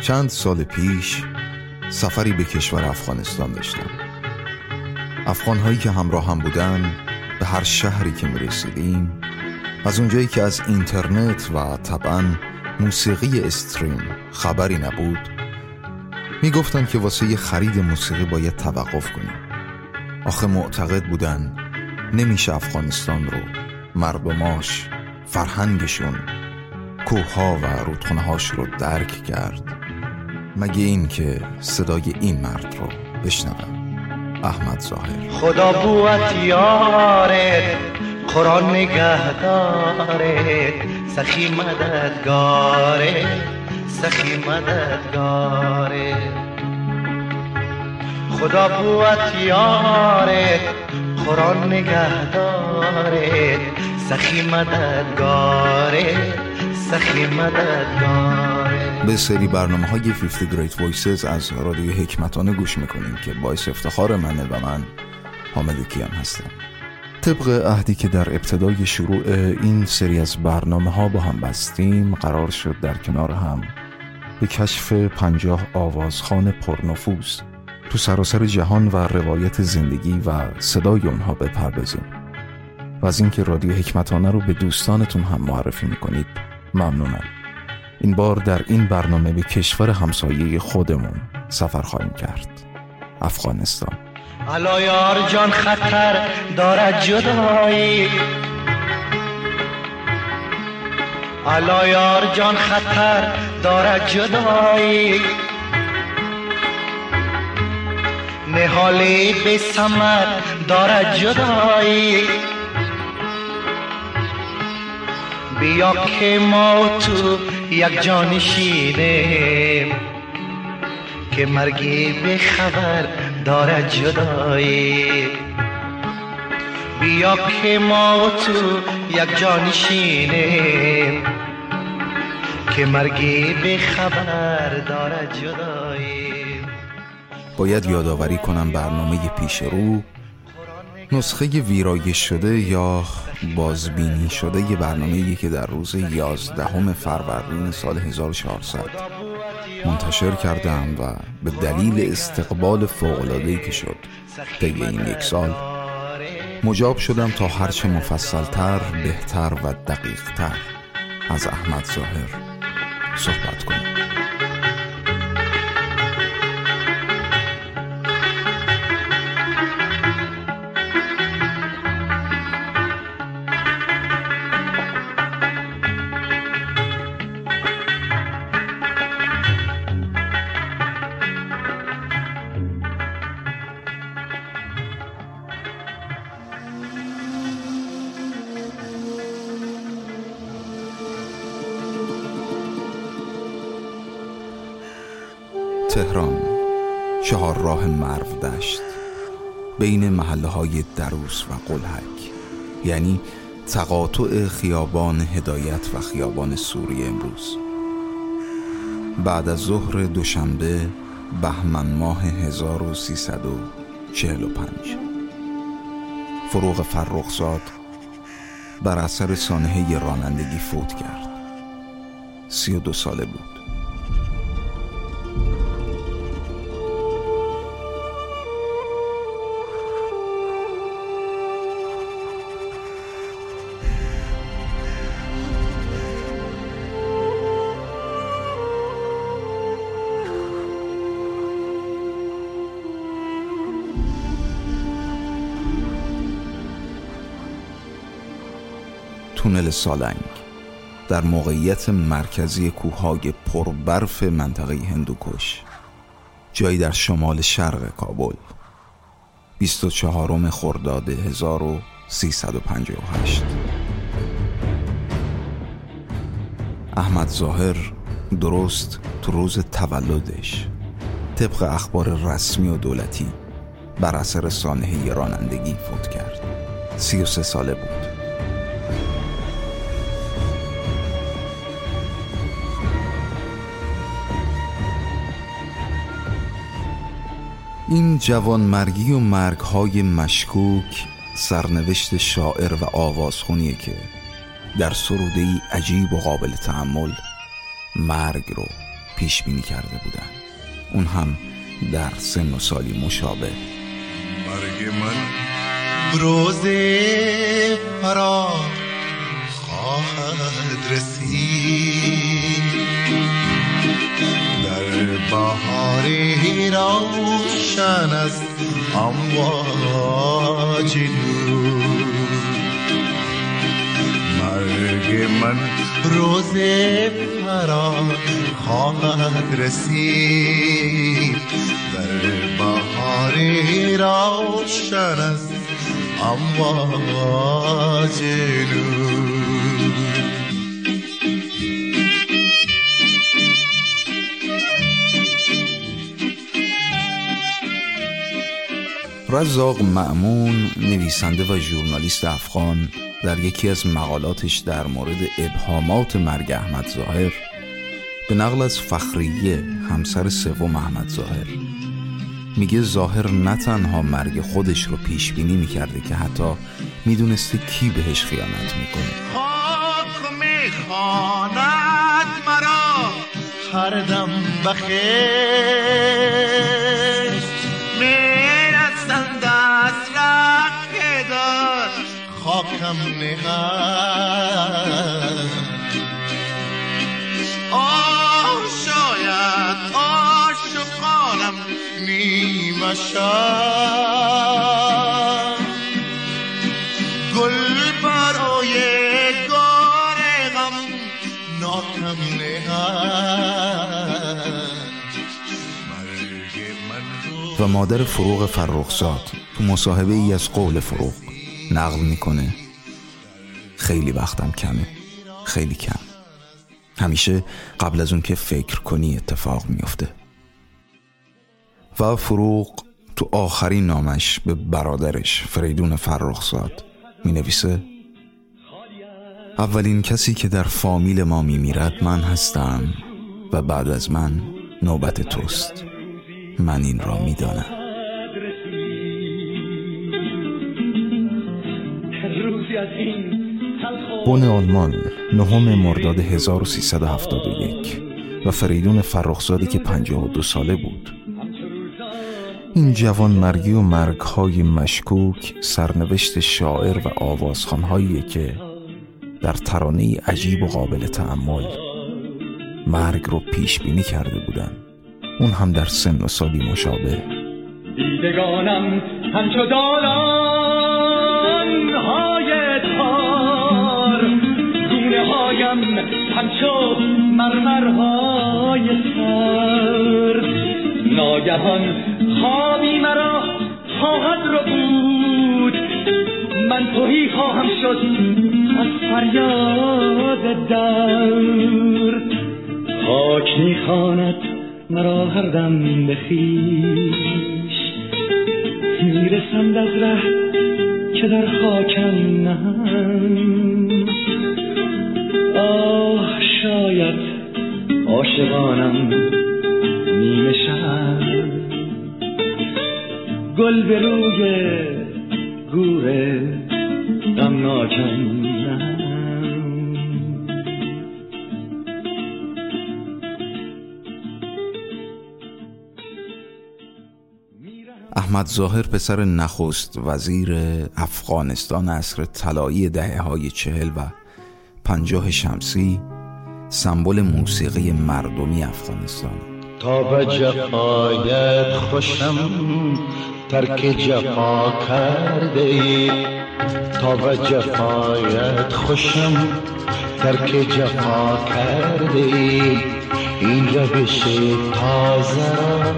چند سال پیش سفری به کشور افغانستان داشتم. افغان هایی که همراه هم بودن به هر شهری که می رسیدیم از اونجایی که از اینترنت و طبعا موسیقی استریم خبری نبود می گفتن که واسه خرید موسیقی باید توقف کنیم. آخه معتقد بودن نمیشه افغانستان رو مردماش فرهنگشون کوها و رودخونهاش رو درک کرد. مگه این که صدای این مرد رو بشنوم؟ احمد ظاهر خدا بوت یارت قرآن نگهدارت. سخی مددگاره سخی مددگاره خدا بوت یارت قرآن نگهدارت. سخی مددگاره سخی مددگاره به سری برنامه های 50 Great Voices از رادیو حکمتانه گوش می‌کنیم که باعث افتخار منه و من حامد کیان هستم. طبق عهدی که در ابتدای شروع این سری از برنامه ها با هم بستیم قرار شد در کنار هم به کشف پنجاه آوازخان پرنفوذ تو سراسر جهان و روایت زندگی و صدای اونها بپردازیم. و از اینکه رادیو حکمتانه رو به دوستانتون هم معرفی می‌کنید ممنونم. این بار در این برنامه به کشور همسایه خودمون سفر خواهیم کرد. افغانستان. الا یار جان خطر دارد جدایی. الا یار جان خطر دارد جدایی. نهالی به سمت دارد جدایی. بیا که ما تو یک جانشینیم که مرگی به خبر دارد جدایی. بیا که ما تو یک جانشینیم که مرگی به خبر دارد جدایی. باید یادآوری کنم برنامه پیش رو نسخه ویرایش شده یا بازبینی شده یه برنامه که در روز 11 فروردین سال 1400 منتشر کردم و به دلیل استقبال فوقلادهی که شد طی این یک سال مجاب شدم تا هرچه مفصلتر بهتر و دقیقتر از احمد ظاهر صحبت کنم. بین محله های دروس و قلحک یعنی تقاطع خیابان هدایت و خیابان سوری امروز. بعد از ظهر دوشنبه بهمن ماه 1345 فروغ فرخزاد بر اثر سانحه رانندگی فوت کرد. سی و دو ساله بود. تونل سالنگ در موقعیت مرکزی کوههای پربرف منطقه هندوکش جایی در شمال شرق کابل 24 خرداد 1358 احمد ظاهر درست تو روز تولدش. طبق اخبار رسمی و دولتی بر اثر سانحه رانندگی فوت کرد. 33 ساله بود. این جوانمرگی و مرگهای مشکوک سرنوشت شاعر و آوازخونیه که در سروده ای عجیب و قابل تحمل مرگ رو پیش بینی کرده بودن. اون هم در سن و سالی مشابه. مرگ من روز فرا خواهد رسید. بهاری روشن است امواج مرگ من روز فرا خواهد رسید. در بهاری روشن است امواج نور. رزاق معمون نویسنده و ژورنالیست افغان در یکی از مقالاتش در مورد ابهامات مرگ احمد ظاهر به نقل از فخریه همسر سوم احمد ظاهر میگه ظاهر نه تنها مرگ خودش رو پیش بینی می‌کرده که حتی می‌دونسته کی بهش خیانت می‌کنه. خاک می‌خواند مرا هر دم بخشت خاکم نهد آه شاید عاشقانم نیمه شد گل برای گار غم ناکم و مادر فروغ فرخزاد تو مصاحبه ای از قول فروغ. نقل می‌کنه. خیلی وقتم کمه. خیلی کم. همیشه قبل از اون که فکر کنی اتفاق میفته و فروغ تو آخرین نامش به برادرش فریدون فرخزاد می نویسه اولین کسی که در فامیل ما می میرد من هستم و بعد از من نوبت توست. من این را می دانم بن آلمان نهم مرداد 1371 و فریدون فرخزادی که 52 ساله بود. این جوان مرگی و مرگهای مشکوک سرنوشت شاعر و آوازخانهایی که در ترانه عجیب و قابل تعمل مرگ رو پیش بینی کرده بودن اون هم در سن و سالی مشابه. دیدگانم همچو دالان هایم همچو مرمرهای سر. ناگهان خوابی مرا خواهد رو بود. من توهی خواهم شد از فریاد دور خاک می‌خواند مرا هر دم به خویش. می‌رسند از ره که در خاکم نهند. آه شاید عاشقانم نیمه شب. گل به روی گور غمناکم احمد ظاهر پسر نخست وزیر افغانستان عصر طلایی دهه های چهل و پنجاه شمسی سمبل موسیقی مردمی افغانستان. تا به جفایت خوشم ترک جفا کرده ای. تا به جفایت خوشم ترک جفا کرده ای. این روش تازه را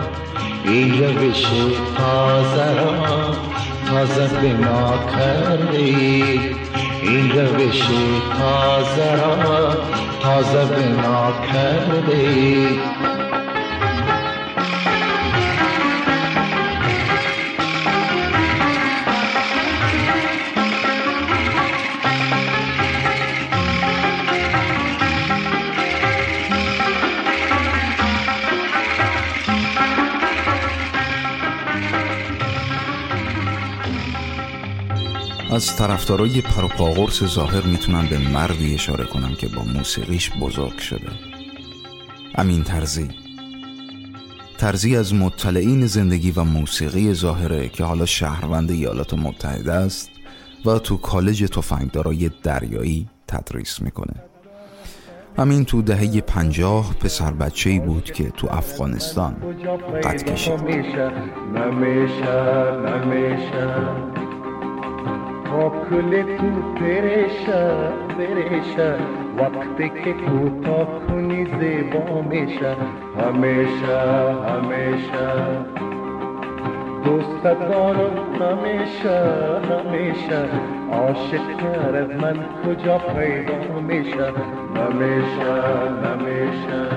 این روش تازه را تازه بنا کرده ای. این روش تازه را تازه بنا کرده از طرفدارای پروپاگورس ظاهر می‌تونم به مردی اشاره کنم که با موسیقیش بزرگ شده. امین ترزی ترزی از مطلعین زندگی و موسیقی ظاهره که حالا شهروند ایالات متحده است و تو کالج تفنگدارای دریایی تدریس می‌کنه. همین تو دهه پنجاه پسر بچه ای بود که تو افغانستان قد کشید. وقتی که کوتاه کنی زیبا میشه همیشه همیشه دوست دارم همیشه همیشه عاشق از من کجا پیدا میشه همیشه همیشه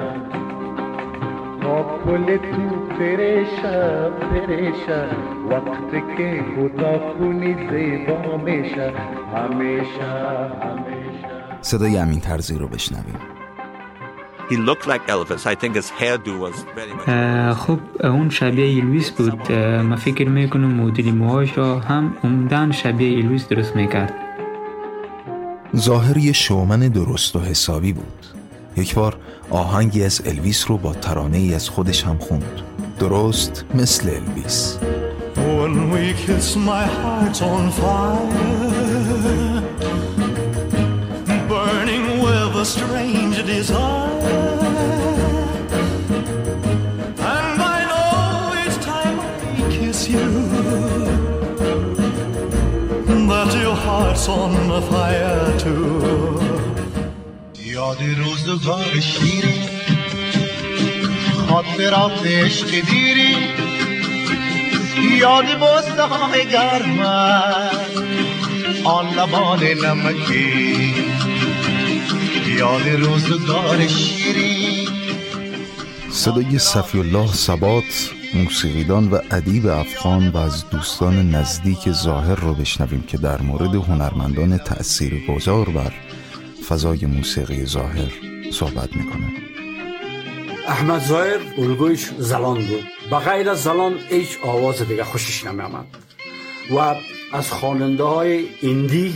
تا کل تو پریشه پریشه وقتی که کوتاه کنی زیبا میشه همیشه همیشه صدای امین ترزی رو بشنویم. He looked like Elvis. I think his hairdo was very much... خب اون شبیه الویس بود. من فکر می‌کنم مدل موهاش هم عمدا شبیه الویس درست می‌کرد. ظاهر یه شومن درست و حسابی بود. یک بار آهنگی از الویس رو با ترانه ای از خودش هم خوند. درست مثل الویس When we kiss my heart on fire strange desire. And I know each time I kiss you that your heart's on fire too. یاد روزگار شیری خاطرات عشق دیری یاد بسته های گرم آن لبان نمکی یاد روزگار شیری. صدای صفی الله ثبات موسیقیدان و ادیب افغان و از دوستان نزدیک ظاهر رو بشنویم که در مورد هنرمندان تأثیر گذار بر فضای موسیقی ظاهر صحبت می‌کنه. احمد ظاهر الگویش زلان بود. با غیر از زلان هیچ آواز دیگه خوشش نمیامد و از خواننده های ایندی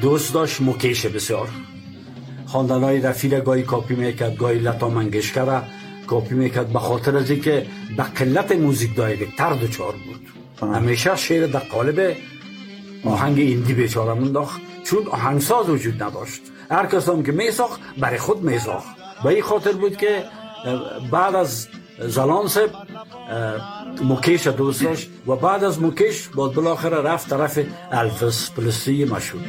دوست داشت مکیش بسیار. خواندن های رفیل گاهی کاپی می‌کرد گاهی لتا منگشکره کاپی می‌کرد. به خاطر از اینکه به قلت موزیک دایره تر چار بود. همیشه شعر در قالب آهنگ ایندی بیچاره منداخت چون آهنگساز وجود نداشت. هر کس هم که میساخت برای خود میساخت. به این خاطر بود که بعد از زلان سب مکیش دوست داشت و بعد از مکیش با بالاخره رفت طرف الفس پلسی مشهور.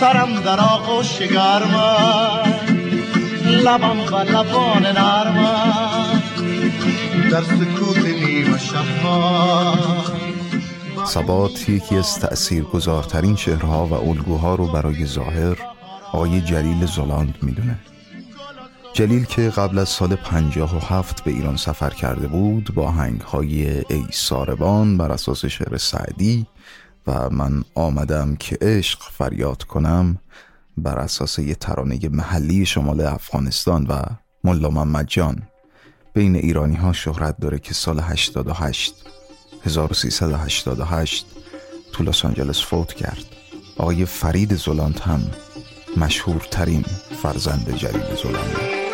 سرم در آغوش گرم لبم و لبان نرم در سکوت نیمه ثبات یکی از تأثیر گذارترین شهرها و الگوها رو برای ظاهر آقای جلیل زلاند می‌دونه. جلیل که قبل از سال پنجاه و هفت به ایران سفر کرده بود با هنگ های ای ساربان بر اساس شعر سعدی و من آمدم که عشق فریاد کنم بر اساس یه ترانه محلی شمال افغانستان و ملا محمد جان. بین ایرانی ها شهرت داره که سال 88 1388 تو لس آنجلس فوت کرد. آقای فرید زولانت هم مشهورترین فرزند جلیل زولانت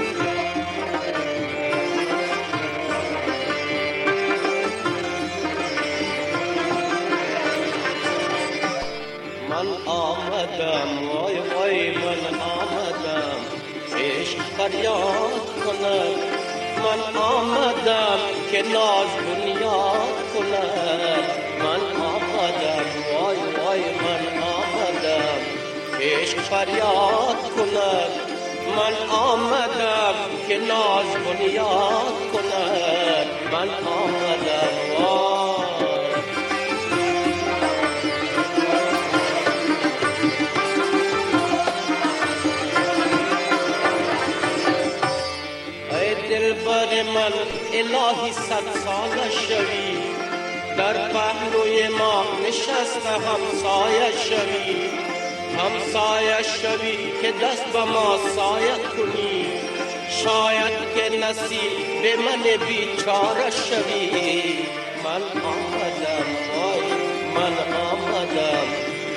فریاد کند. من آمدم که ناز بنیاد من آمدم وای وای من آمدم. عشق فریاد کند من آمدم که ناز بنیاد کند من آمدم وای. من الهی صد در پهلوی ما نشست همسایه شوی. همسایه شوی که دست به ما سایت کنی. شاید که نصیب به من بیچاره شوی. من آمدم وای من آمدم.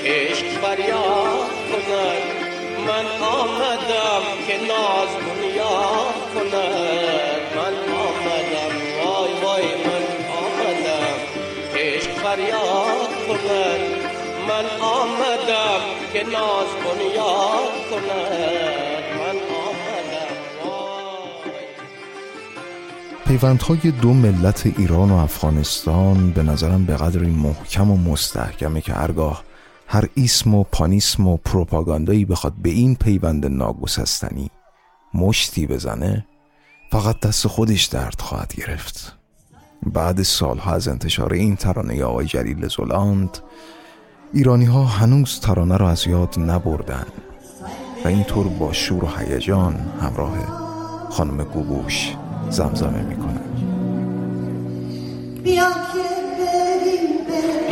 عشق فریاد کند. من آمدم که ناز بنیاد کند. فریاد کند من آمدم که ناز بنیاد کند من وای. پیوندهای دو ملت ایران و افغانستان به نظرم به قدری محکم و مستحکمه که هرگاه هر ایسم و پانیسم و پروپاگاندایی بخواد به این پیوند ناگسستنی مشتی بزنه فقط دست خودش درد خواهد گرفت. بعد سالها از انتشار این ترانه آقای جلیل زولاند ایرانی ها هنوز ترانه را از یاد نبردن و اینطور با شور و هیجان همراه خانم گوگوش زمزمه می‌کنن. بیا که بریم به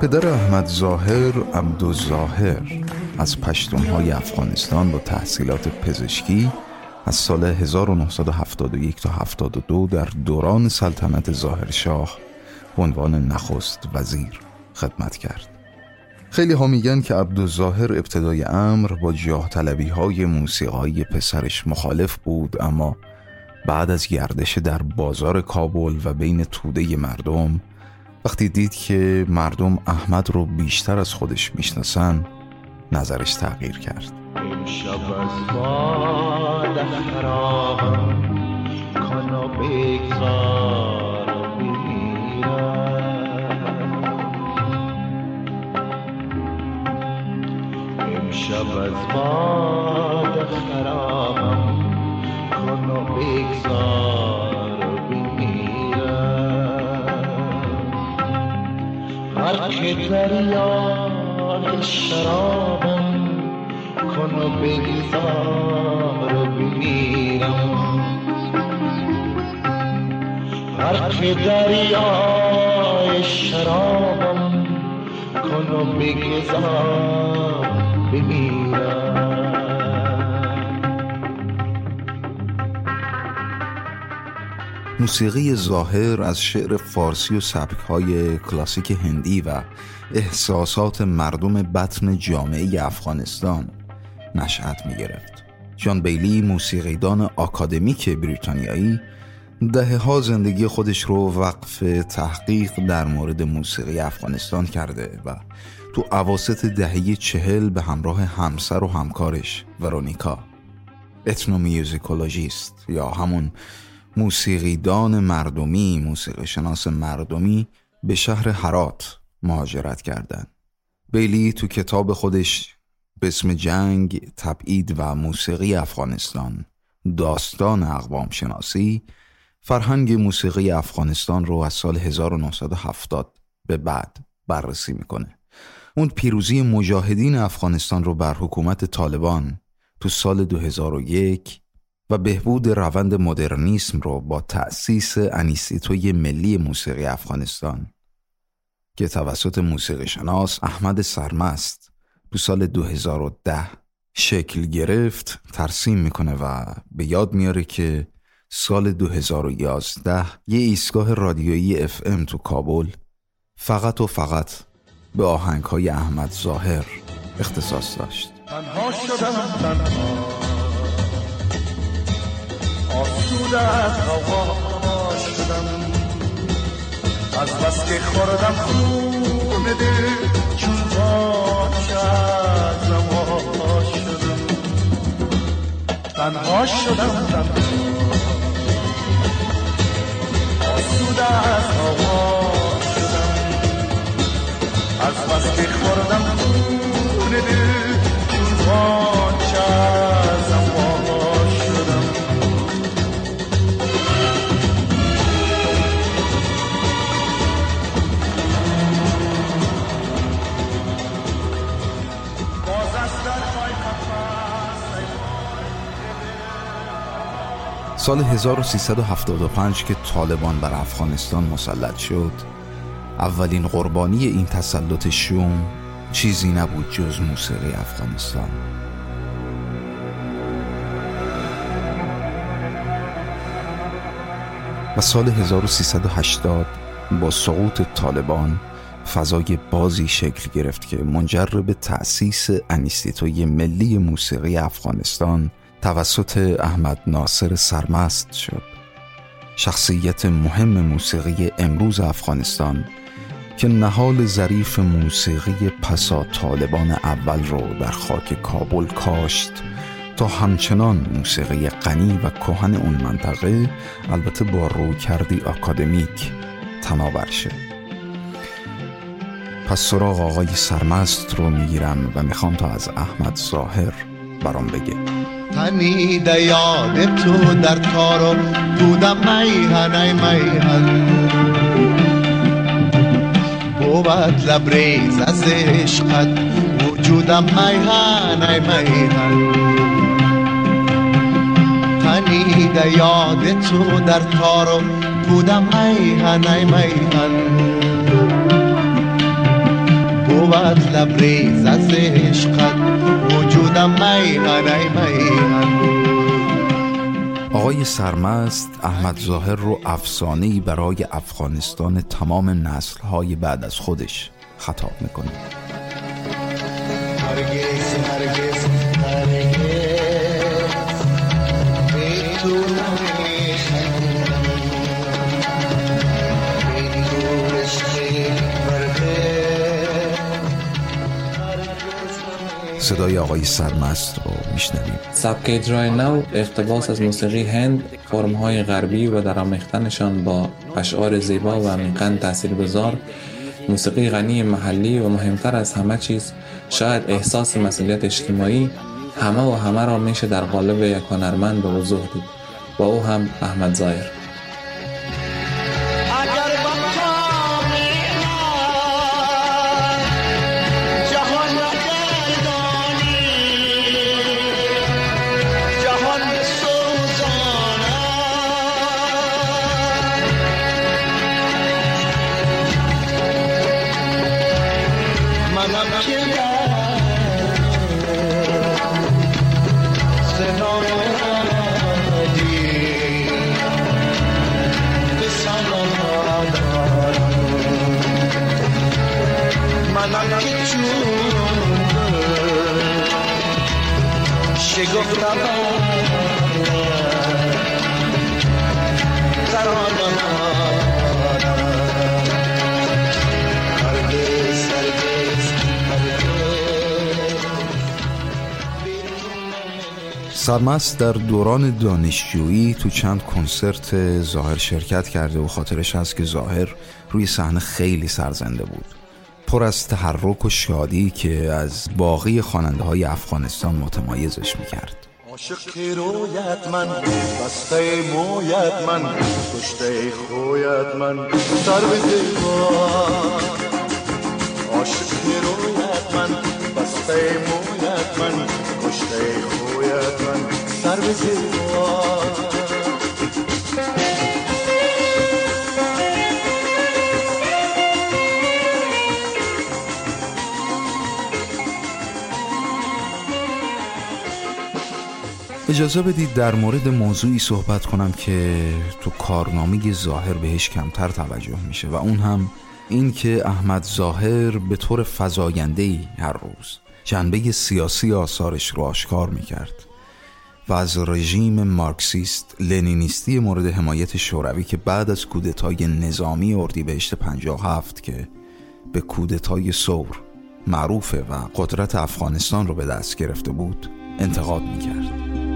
پدر احمد ظاهر عبدالظاهر از پشتونهای افغانستان با تحصیلات پزشکی از سال 1971 تا 72 در دوران سلطنت ظاهرشاه به عنوان نخست وزیر خدمت کرد. خیلی ها میگن که عبدالظاهر ابتدای امر با جاه طلبی های موسیقایی پسرش مخالف بود اما بعد از گردش در بازار کابل و بین توده مردم وقتی دید که مردم احمد رو بیشتر از خودش می‌شناسن نظرش تغییر کرد. امشب از باد خرابم کن و بگذار امشب از باد خرابم کن و بگذار دریای شرابم. کن و بگذار و بمیرم. غرق دریای شرابم کن و بگذار بمیرم. موسیقی ظاهر از شعر فارسی و سبکهای کلاسیک هندی و احساسات مردم بطن جامعه افغانستان نشأت می گرفت. جان بیلی موسیقیدان آکادمیک بریتانیایی دهه ها زندگی خودش رو وقف تحقیق در مورد موسیقی افغانستان کرده و تو عواست دهه چهل به همراه همسر و همکارش ورونیکا ethnomusicologist یا همون موسیقیدان مردمی موسیقی شناس مردمی به شهر هرات مهاجرت کردند. بیلی تو کتاب خودش به اسم جنگ، تبعید و موسیقی افغانستان داستان اقوام شناسی فرهنگ موسیقی افغانستان رو از سال 1970 به بعد بررسی می‌کنه اون پیروزی مجاهدین افغانستان رو بر حکومت طالبان تو سال 2001 و بهبود روند مدرنیسم رو با تأسیس انیستیتوی ملی موسیقی افغانستان که توسط موسیقی شناس احمد سرمست تو سال 2010 شکل گرفت ترسیم می‌کنه و به یاد میاره که سال 2011 یه ایستگاه رادیویی اف ام تو کابل فقط و فقط به آهنگ های احمد ظاهر اختصاص داشت. آسوده از هوا شدم از بس که خوردم خون دل چون پاک از شدم تنها شدم تنها. آسوده از هوا شدم از بس که خوردم خون دل چون پاک سال 1375 که طالبان بر افغانستان مسلط شد اولین قربانی این تسلط شوم چیزی نبود جز موسیقی افغانستان. و سال 1380 با سقوط طالبان فضای بازی شکل گرفت که منجر به تأسیس انیستیتوی ملی موسیقی افغانستان توسط احمد ناصر سرمست شد. شخصیت مهم موسیقی امروز افغانستان که نهال ظریف موسیقی پسا طالبان اول رو در خاک کابل کاشت تا همچنان موسیقی غنی و کهن اون منطقه البته با رویکردی آکادمیک تناور شه پس سراغ آقای سرمست رو می‌گیرم و می‌خوام تا از احمد ظاهر برام بگه. تنیده یاد تو در تارو بودم میهن ای میهن. بود لبریز از عشقت وجودم میهن ای میهن. تنیده یاد تو در تارو بودم میهن ای میهن. بود لبریز از عشقت میهن آقای سرمست احمد ظاهر رو افسانه‌ای برای افغانستان تمام نسل‌های بعد از خودش خطاب می‌کنه. صدای آقای سرمست رو میشنویم. سبک اجرای نو اقتباس از موسیقی هند فرمهای غربی و در آمیختنشان با اشعار زیبا و عمیقا تاثیرگذار موسیقی غنی محلی و مهمتر از همه چیز شاید احساس مسئولیت اجتماعی همه و همه را میشه در قالب یک هنرمند به وضوح دید. و او هم احمد ظاهر سرمست در دوران دانشجویی تو چند کنسرت ظاهر شرکت کرده و خاطرش هست که ظاهر روی صحنه خیلی سرزنده بود. پر از تحرک و شادی که از باقی خواننده های افغانستان متمایزش می‌کرد. عاشق رویت من بسته مویت من کشته خویت من سر به عاشق رویت من بسته مویت من من. سر دیوار اجازه بدید در مورد موضوعی صحبت کنم که تو کارنامه ظاهر بهش کمتر توجه میشه و اون هم این که احمد ظاهر به طور فزاینده‌ای هر روز جنبه سیاسی آثارش رو آشکار می‌کرد. و از رژیم مارکسیست لنینیستی مورد حمایت شوروی که بعد از کودتای نظامی اردیبهشت 57 که به کودتای سور معروفه و قدرت افغانستان رو به دست گرفته بود انتقاد می‌کرد.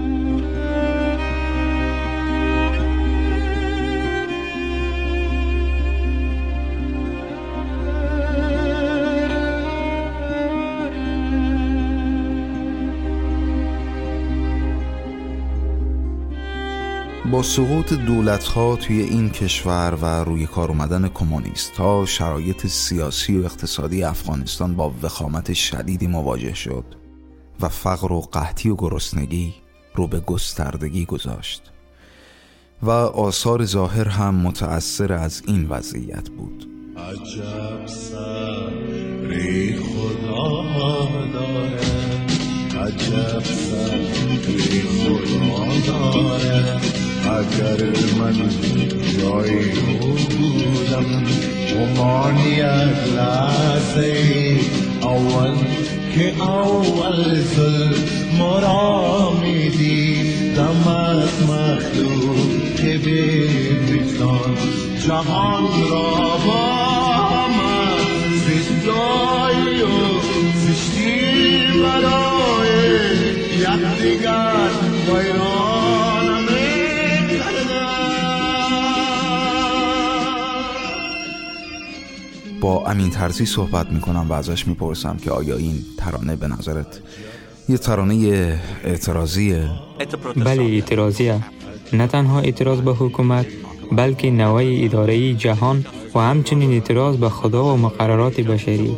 با سقوط دولت ها توی این کشور و روی کار اومدن کمونیست ها شرایط سیاسی و اقتصادی افغانستان با وخامت شدیدی مواجه شد و فقر و قحطی و گرسنگی رو به گستردگی گذاشت و آثار ظاهر هم متأثر از این وضعیت بود. عجب صبری خدا داره عجب صبری خدا داره. اگر من جای او بودم گمانی از لحظه اول که اول ظلم را می‌دیدم از مخلوق که بمیزان جهان را با من زیستایی و زشتی برای یکدیگر ویرانم با امین ترزی صحبت می‌کنم و ازش می‌پرسم که آیا این ترانه به نظرت یه ترانه اعتراضیه؟ بله اعتراضیه. نه تنها اعتراض به حکومت بلکه نوع اداره جهان و همچنین اعتراض به خدا و مقررات بشری.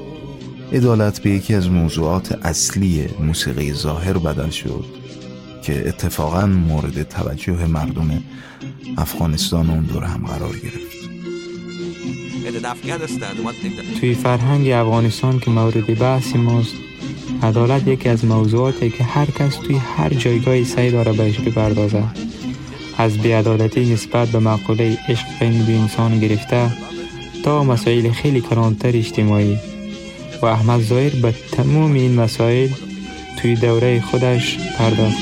عدالت به یکی از موضوعات اصلی موسیقی ظاهر بدل شد که اتفاقا مورد توجه مردم افغانستان اون دور هم قرار گرفت. توی فرهنگ افغانستان که مورد بحث ماست عدالت یکی از موضوعاتی که هر کس توی هر جایگاهی سعی داره بهش بپردازه. از بیعدالتی نسبت به مقوله عشق بین دو انسان گرفته تا مسائل خیلی کلانتر اجتماعی. و احمد ظاهر به تمام این مسائل توی دوره خودش پرداخت.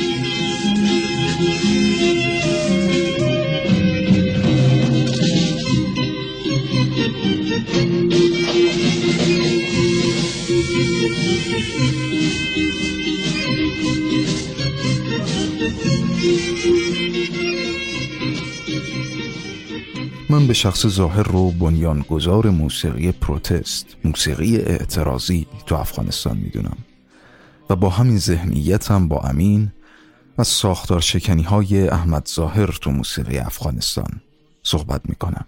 به شخص ظاهر رو بنیانگذار موسیقی پروتست موسیقی اعتراضی تو افغانستان می‌دونم. و با همین ذهنیتم با امین و ساختار شکنی های احمد ظاهر تو موسیقی افغانستان صحبت می‌کنم.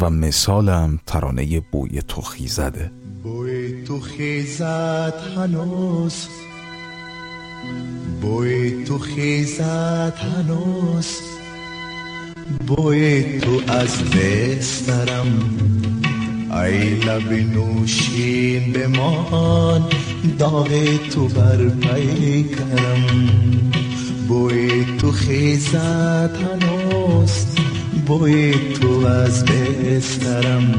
و مثالم ترانه بوی تو خیزده بوی تو خیزد هنوز. بوی تو خیزد هنوز. بوی تو از بسترم ای لب نوشین بمان داغ تو بر پیکرم بوی تو خیزد هنوز بوی تو از بسترم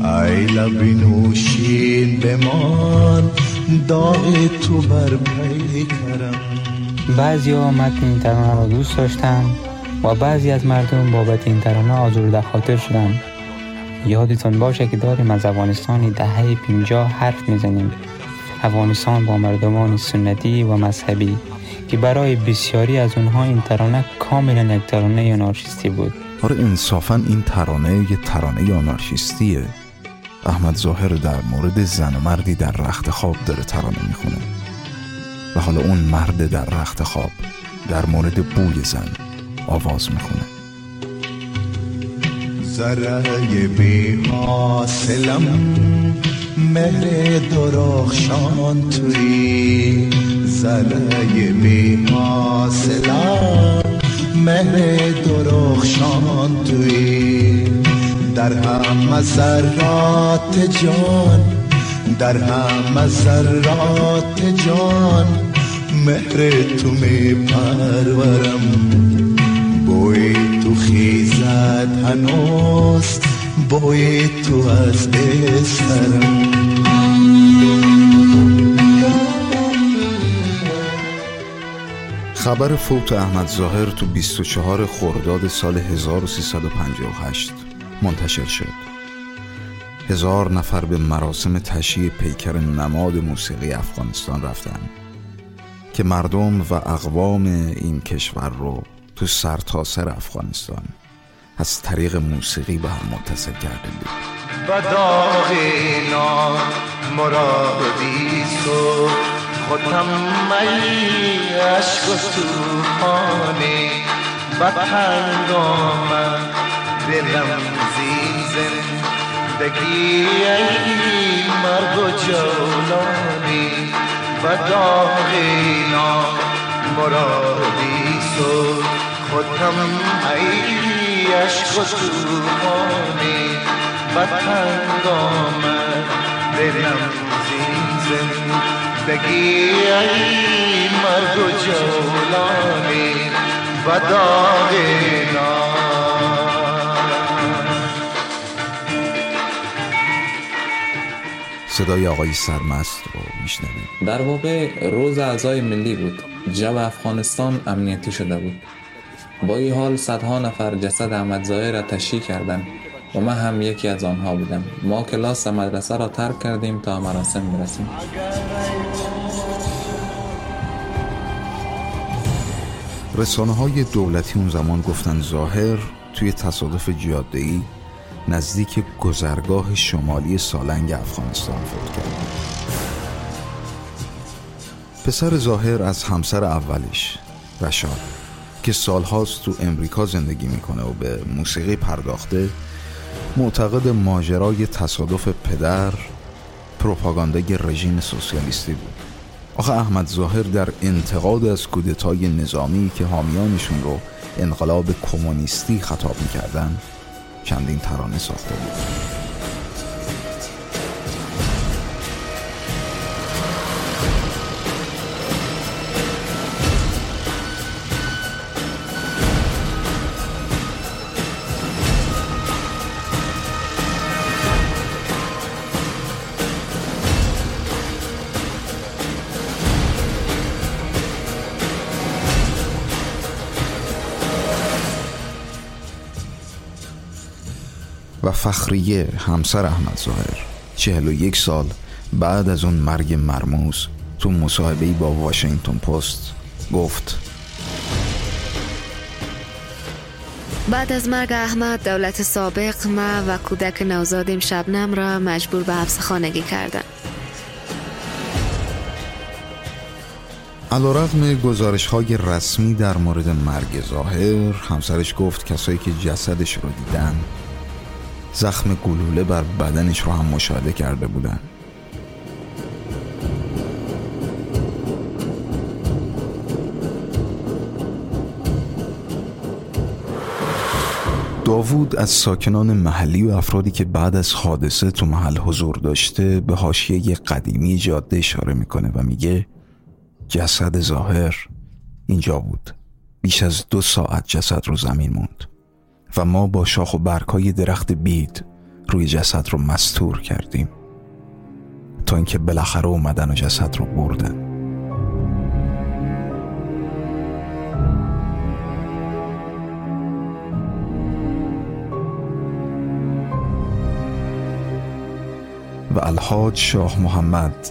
ای لب نوشین بمان داغ تو بر پیکرم بعضی ها متن این ترانه را دوست داشتن و بعضی از مردم بابت این ترانه آزرده خاطر شدن یادتان باشه که داریم از افغانستان دهه 50 حرف می‌زنیم. افغانستان با مردمان سنتی و مذهبی که برای بسیاری از اونها این ترانه کاملا یک ترانه آنارشیستی بود. آره انصافا این ترانه یه ترانه آنارشیستیه احمد ظاهر در مورد زن و مردی در رخت خواب داره ترانه می‌خونه. و حالا اون مرد در رخت خواب در مورد بوی زن. آواز می‌خونه. زرای بی حاصلم مهر درخشان توی. زرای بی حاصلم مهر درخشان توی. در همه ذرات جان در همه ذرات جان مهر تو می پرورم خیزد هنوز بوی تو از بسترم خبر فوت احمد ظاهر تو 24 خرداد سال 1358 منتشر شد. هزار نفر به مراسم تشییع پیکر نماد موسیقی افغانستان رفتن که مردم و اقوام این کشور رو تو سرتاسر افغانستان. از طریق موسیقی به هم متصل کرده بود. و داغ اینا مرادی تو خودم می عشق و توفانی و تنگ آمد دلم زین زندگی ای مرگ و جولانی و داغی مرادی سو خودم ای عشق و توفانی و تنگ آمد دلم زین زندگی ای مرگ و جولانی و داغی صدای آقای سرمست رو میشنویم در واقع روز اعضای ملی بود. جو افغانستان امنیتی شده بود. با این حال صدها نفر جسد احمد را تشییع کردند و من هم یکی از آنها بودم. ما کلاس مدرسه را ترک کردیم تا مراسم برسیم. رسانه های دولتی اون زمان گفتن ظاهر توی تصادف جاده ای نزدیک گذرگاه شمالی سالنگ افغانستان فوت کرد. پسر ظاهر از همسر اولش رشاد. که سالهاست تو امریکا زندگی می‌کنه و به موسیقی پرداخته معتقد ماجرای تصادف پدر پروپاگاندای رژیم سوسیالیستی بود. آخه احمد ظاهر در انتقاد از کودتای نظامی که حامیانشون رو انقلاب کمونیستی خطاب می‌کردن چندین ترانه ساخته بود. فخریه همسر احمد ظاهر چهل و یک سال بعد از اون مرگ مرموز تو مصاحبه با واشنگتن پست گفت. بعد از مرگ احمد دولت سابق ما و کودک نوزادیم شبنم را مجبور به حبس خانگی کردن. علا رقم گزارش های رسمی در مورد مرگ ظاهر همسرش گفت کسایی که جسدش رو دیدن زخم گلوله بر بدنش رو هم مشاهده کرده بودن. داوود از ساکنان محلی و افرادی که بعد از حادثه تو محل حضور داشته به حاشیه قدیمی جاده اشاره می‌کنه و میگه جسد ظاهر اینجا بود. بیش از دو ساعت جسد رو زمین موند. و ما با شاخ و برگهای درخت بید روی جسد رو مستور کردیم. تا اینکه بالاخره اومدن و جسد رو بردن. و الحاج شاه محمد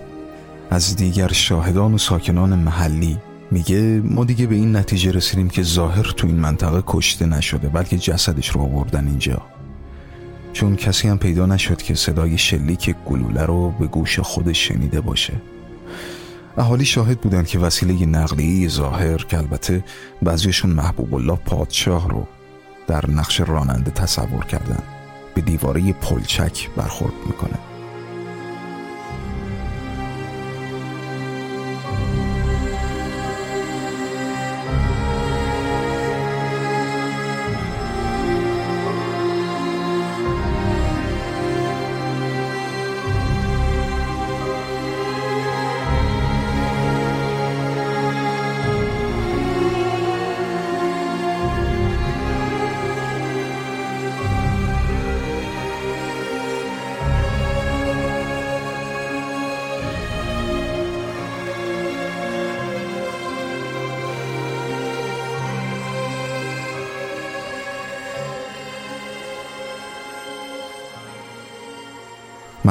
از دیگر شاهدان و ساکنان محلی میگه ما دیگه به این نتیجه رسیدیم که ظاهر تو این منطقه کشته نشده بلکه جسدش رو آوردن اینجا. چون کسی هم پیدا نشد که صدای شلیک گلوله رو به گوش خودش شنیده باشه. اهالی شاهد بودن که وسیله نقلیه ظاهر که البته بعضیشون محبوب الله پادشاه رو در نقش راننده تصور کردن. به دیواره پلچک برخورد می‌کنه.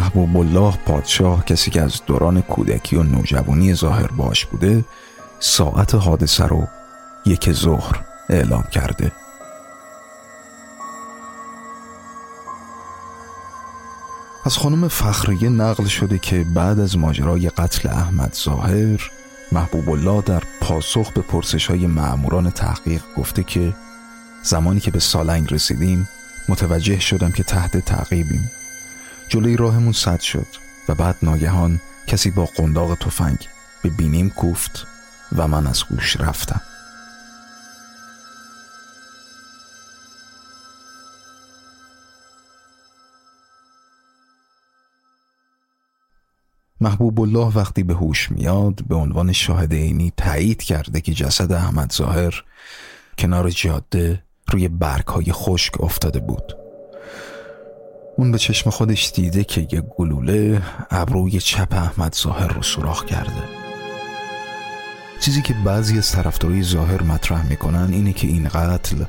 محبوب الله پادشاه کسی که از دوران کودکی و نوجوانی ظاهر باش بوده ساعت حادثه رو یک ظهر اعلام کرده. از خانم فخریه نقل شده که بعد از ماجرای قتل احمد ظاهر محبوب الله در پاسخ به پرسش های معموران تحقیق گفته که زمانی که به سالنگ رسیدیم متوجه شدم که تحت تعقیبیم. جلوی راهمون سد شد و بعد ناگهان کسی با قنداق تفنگ به بینیم کوفت و من از گوش رفتم. محبوب الله وقتی به هوش میاد به عنوان شاهد عینی تایید کرده که جسد احمد ظاهر کنار جاده روی برگ های خشک افتاده بود. اون به چشم خودش دیده که یه گلوله ابروی چپ احمد ظاهر رو سوراخ کرده. چیزی که بعضی از طرفدارای ظاهر مطرح می‌کنن اینه که این قتل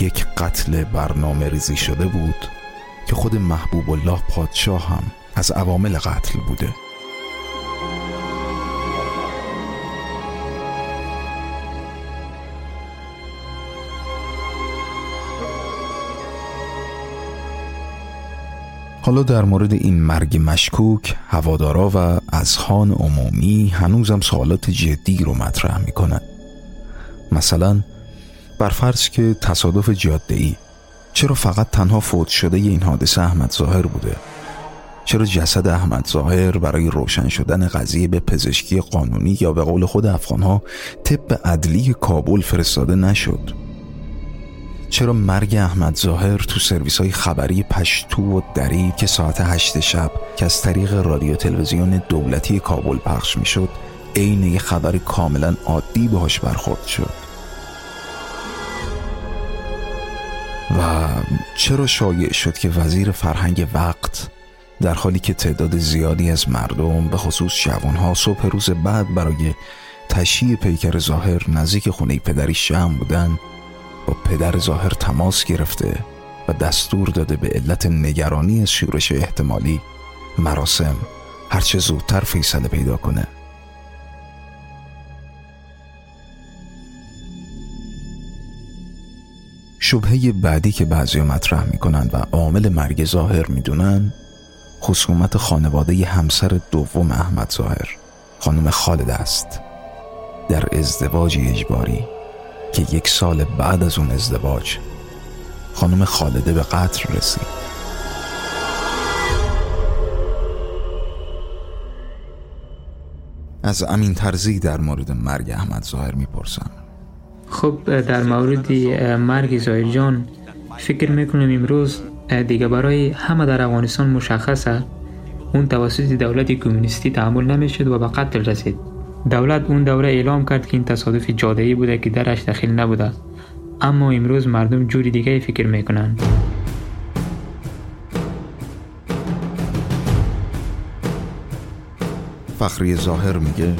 یک قتل برنامه ریزی شده بود که خود محبوب الله پادشاه هم از عوامل قتل بوده. حالا در مورد این مرگ مشکوک هوادارا و اذهان عمومی هنوزم سوالات جدی رو مطرح می‌کنن. مثلا بر فرض که تصادف جاده ای چرا فقط تنها فوت شده این حادثه احمد ظاهر بوده؟ چرا جسد احمد ظاهر برای روشن شدن قضیه به پزشکی قانونی یا به قول خود افغانها طب عدلی کابل فرستاده نشد؟ چرا مرگ احمد ظاهر تو سرویس های خبری پشتو و دری که ساعت هشت شب که از طریق رادیو تلویزیون دولتی کابل پخش می‌شد عین یه خبر کاملا عادی باهاش برخورد شد. و چرا شایع شد که وزیر فرهنگ وقت در حالی که تعداد زیادی از مردم به خصوص جوانها صبح روز بعد برای تشییع پیکر ظاهر نزدیک خونه پدریش جمع بودن با پدر ظاهر تماس گرفته و دستور داده به علت نگرانی از شورش احتمالی مراسم هرچه زودتر فیصله پیدا کنه. شبهه بعدی که بعضی مطرح می‌کنن و عامل مرگ ظاهر می‌دونن خصومت خانواده همسر دوم احمد ظاهر خانم خالد است در ازدواج اجباری. که یک سال بعد از اون ازدواج خانم خالده به قتل رسید. از امین ترزی در مورد مرگ احمد ظاهر می‌پرسم. خب در مورد مرگ ظاهر جان فکر می‌کنم امروز دیگه برای همه در افغانستان مشخصه اون توسط دولت کمونیستی تحمل نمی‌شد و به قتل رسید. دولت اون دوره اعلام کرد که این تصادف جاده‌ای بوده که درش دخیل نبوده. اما امروز مردم جوری دیگه فکر می‌کنن. فخری ظاهر میگه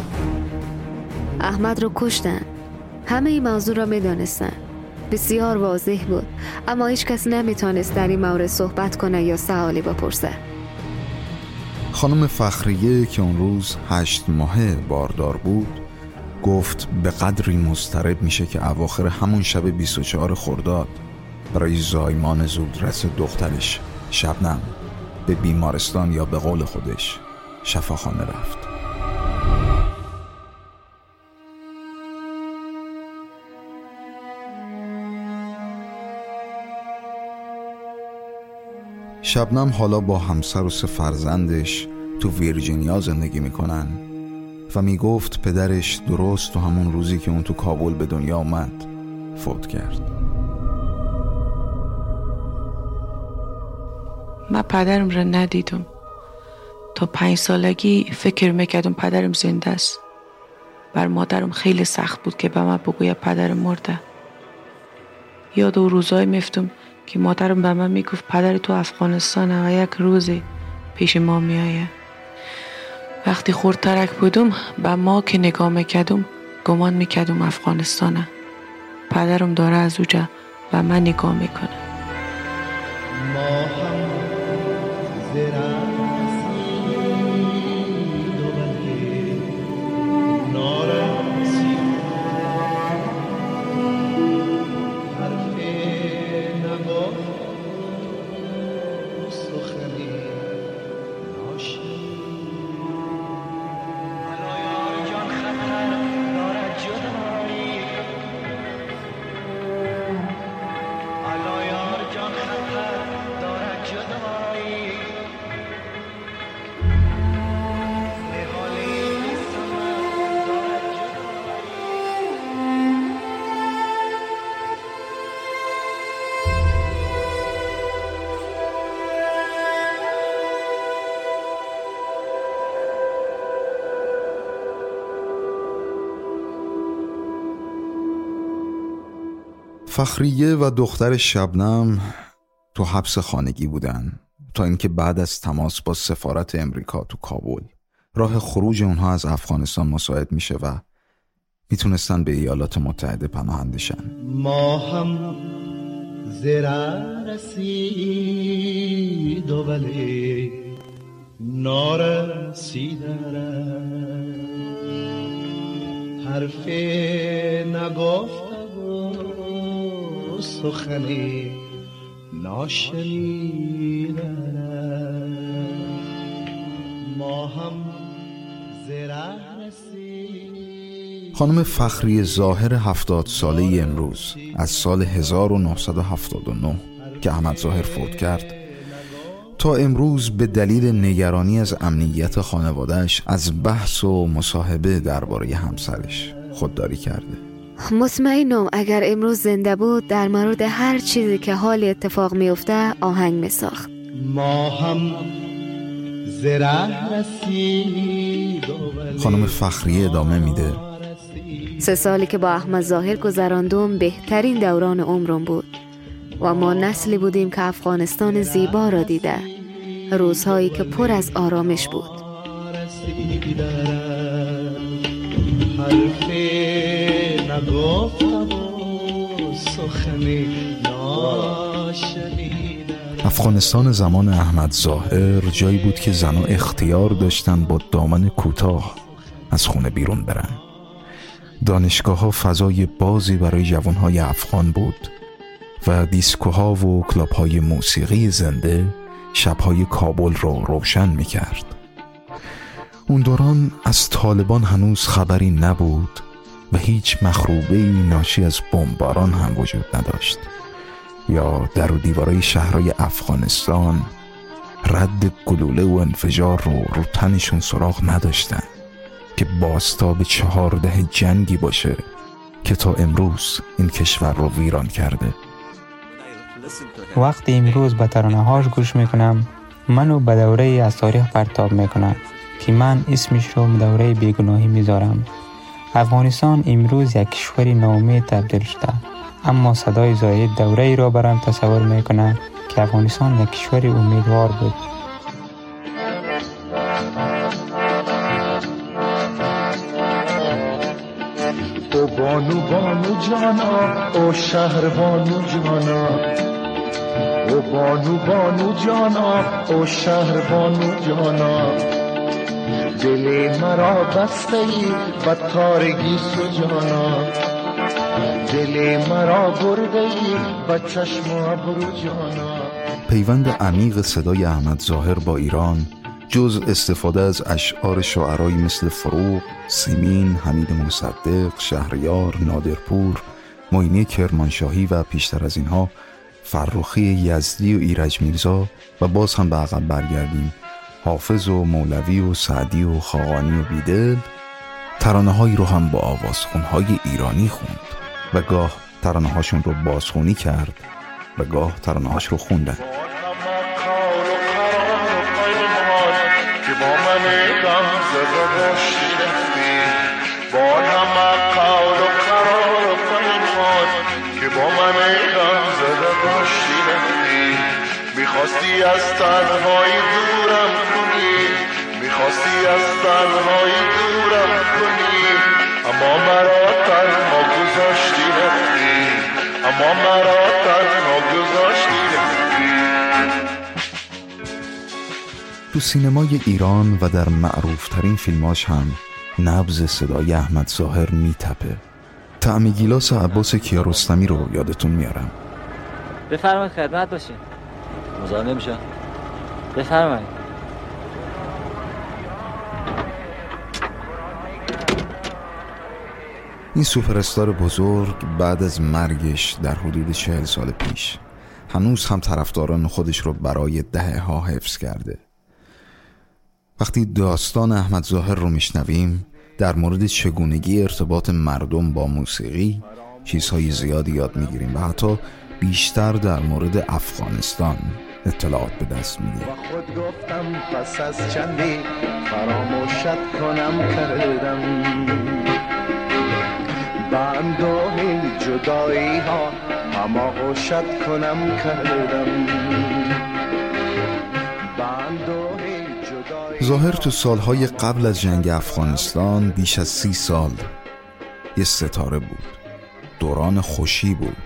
احمد رو کشتن. همه این موضوع را می‌دانستن. بسیار واضح بود. اما هیچ کس نمی‌تونست در این مورد صحبت کنه یا سوالی بپرسه. خانم فخریه که اون روز هشت ماه باردار بود گفت به قدری مضطرب میشه که اواخر همون شب 24 خرداد برای زایمان زودرس دخترش شبنم به بیمارستان یا به قول خودش شفاخانه رفت. شبنم حالا با همسر و سه فرزندش تو ویرجینیا زندگی می‌کنن و می‌گفت پدرش درست تو همون روزی که اون تو کابل به دنیا آمد فوت کرد. من پدرم را ندیدم. تا پنج سالگی فکر می‌کردم پدرم زنده است. بر مادرم خیلی سخت بود که به من بگوید پدرم مرده. یاد او روزای میفتم که مادرم به من می‌گفت پدر تو افغانستان و یک روزی پیش ما میآید. وقتی خورترک بودم به ما که نگاه می‌کردم گمان می‌کردم افغانستانه. پدرم داره از اوجا و من نگاه می‌کنه ما هم فخریه و دختر شبنم تو حبس خانگی بودن تا اینکه بعد از تماس با سفارت امریکا تو کابل. راه خروج اونها از افغانستان مساعد میشه و می‌تونستن به ایالات متحده پناهنده شن ما هم زره رسید و ولی نارسیده حرف نگفته و سخنی ناشنیده ما هم زره خانم فخری ظاهر هفتاد ساله امروز از سال 1979 که احمد ظاهر فوت کرد تا امروز به دلیل نگرانی از امنیت خانوادهش از بحث و مصاحبه درباره همسرش خودداری کرده. مطمئنم اگر امروز زنده بود در مورد هر چیزی که حال اتفاق میفته آهنگ میساخت. ما هم خانم فخری ادامه میده. سه سالی که با احمد ظاهر گذراندم بهترین دوران عمرم بود. و ما نسلی بودیم که افغانستان زیبا را دیده. روزهایی که پر از آرامش بود. افغانستان زمان احمد ظاهر جایی بود که زنها اختیار داشتن با دامن کوتاه از خونه بیرون برن دانشگاه ها فضای بازی برای جوانهای افغان بود و دیسکوها و کلاب های موسیقی زنده شبهای کابل رو روشن می کرد. اون دوران از طالبان هنوز خبری نبود و هیچ مخروبه ناشی از بمباران هم وجود نداشت. یا در و دیوارای شهرهای افغانستان رد گلوله و انفجار رو رو تنشون سراغ نداشتن که باستاب چهارده جنگی باشه که تا امروز این کشور رو ویران کرده. وقتی امروز به ترانه هاش گوش می‌کنم منو به دوره از تاریخ پرتاب می‌کنه که من اسمش رو به دوره بیگناهی می‌ذارم. افغانستان امروز یک کشور ناامید تبدیل شده. اما صدای زاید دوره ای را برام تصور می‌کنه که افغانستان یک کشور امیدوار بود. بانو بانو جانا او شهر بانو جانا. او بانو بانو جانا او شهر بانو جانا. دل مرا بسته ای و تارگی سجانا. دل مرا برده ای و چشم ابرو جانا. پیوند عمیق صدای احمد ظاهر با ایران جز استفاده از اشعار شاعرایی مثل فروغ، سیمین، حمید مصدق، شهریار، نادرپور، معینی کرمانشاهی و پیشتر از اینها فرخی یزدی و ایرج میرزا و باز هم به عقب برگردیم. حافظ و مولوی و سعدی و خاقانی و بیدل ترانه هایی رو هم با آوازخونهای ایرانی خوند و گاه ترانه هاشون رو بازخونی کرد و گاه ترانه هاش رو خوندن. می‌خواستی از تنهایی دورم می‌خواستی از تنهایی دورم کنی. اما مرا تنها گذاشتی رفتی. اما مرا تنها گذاشتی رفتی. تو سینمای ایران و در معروفترین فیلماش هم نبز صدای احمد ظاهر میتپه. تعم گیلاس عباس کیارستمی رو یادتون میارم. بفرمایید خدمت باشین. مزاحم نمیشه بفرمایید. این سوپرستار بزرگ بعد از مرگش در حدود چهل سال پیش هنوز هم طرفداران خودش رو برای دهه ها حفظ کرده. وقتی داستان احمد ظاهر رو میشنویم در مورد چگونگی ارتباط مردم با موسیقی چیزهای زیادی یاد می‌گیریم و حتی بیشتر در مورد افغانستان اطلاعات به دست میدیم. خود گفتم پس از چندی فراموشت کنم کردم. بنداه جدایی ها کنم کردم. ظاهر تو سالهای قبل از جنگ افغانستان بیش از سی سال یه ستاره بود. دوران خوشی بود.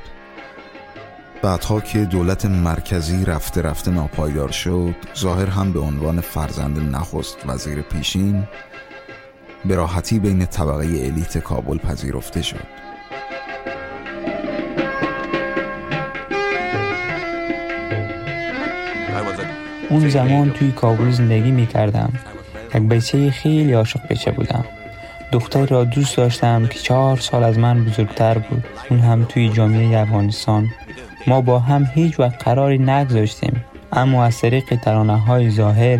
بعدها که دولت مرکزی رفته رفته ناپایدار شد ظاهر هم به عنوان فرزند نخست وزیر پیشین به راحتی بین طبقه الیت کابل پذیرفته شد. اون زمان توی کابل زندگی می کردم یک بچه خیلی عاشق بچه بودم. دختری را دوست داشتم که چهار سال از من بزرگتر بود. اون هم توی جامعه افغانستان. ما با هم هیچ وقت قراری نگذاشتیم. اما از طریق ترانه های ظاهر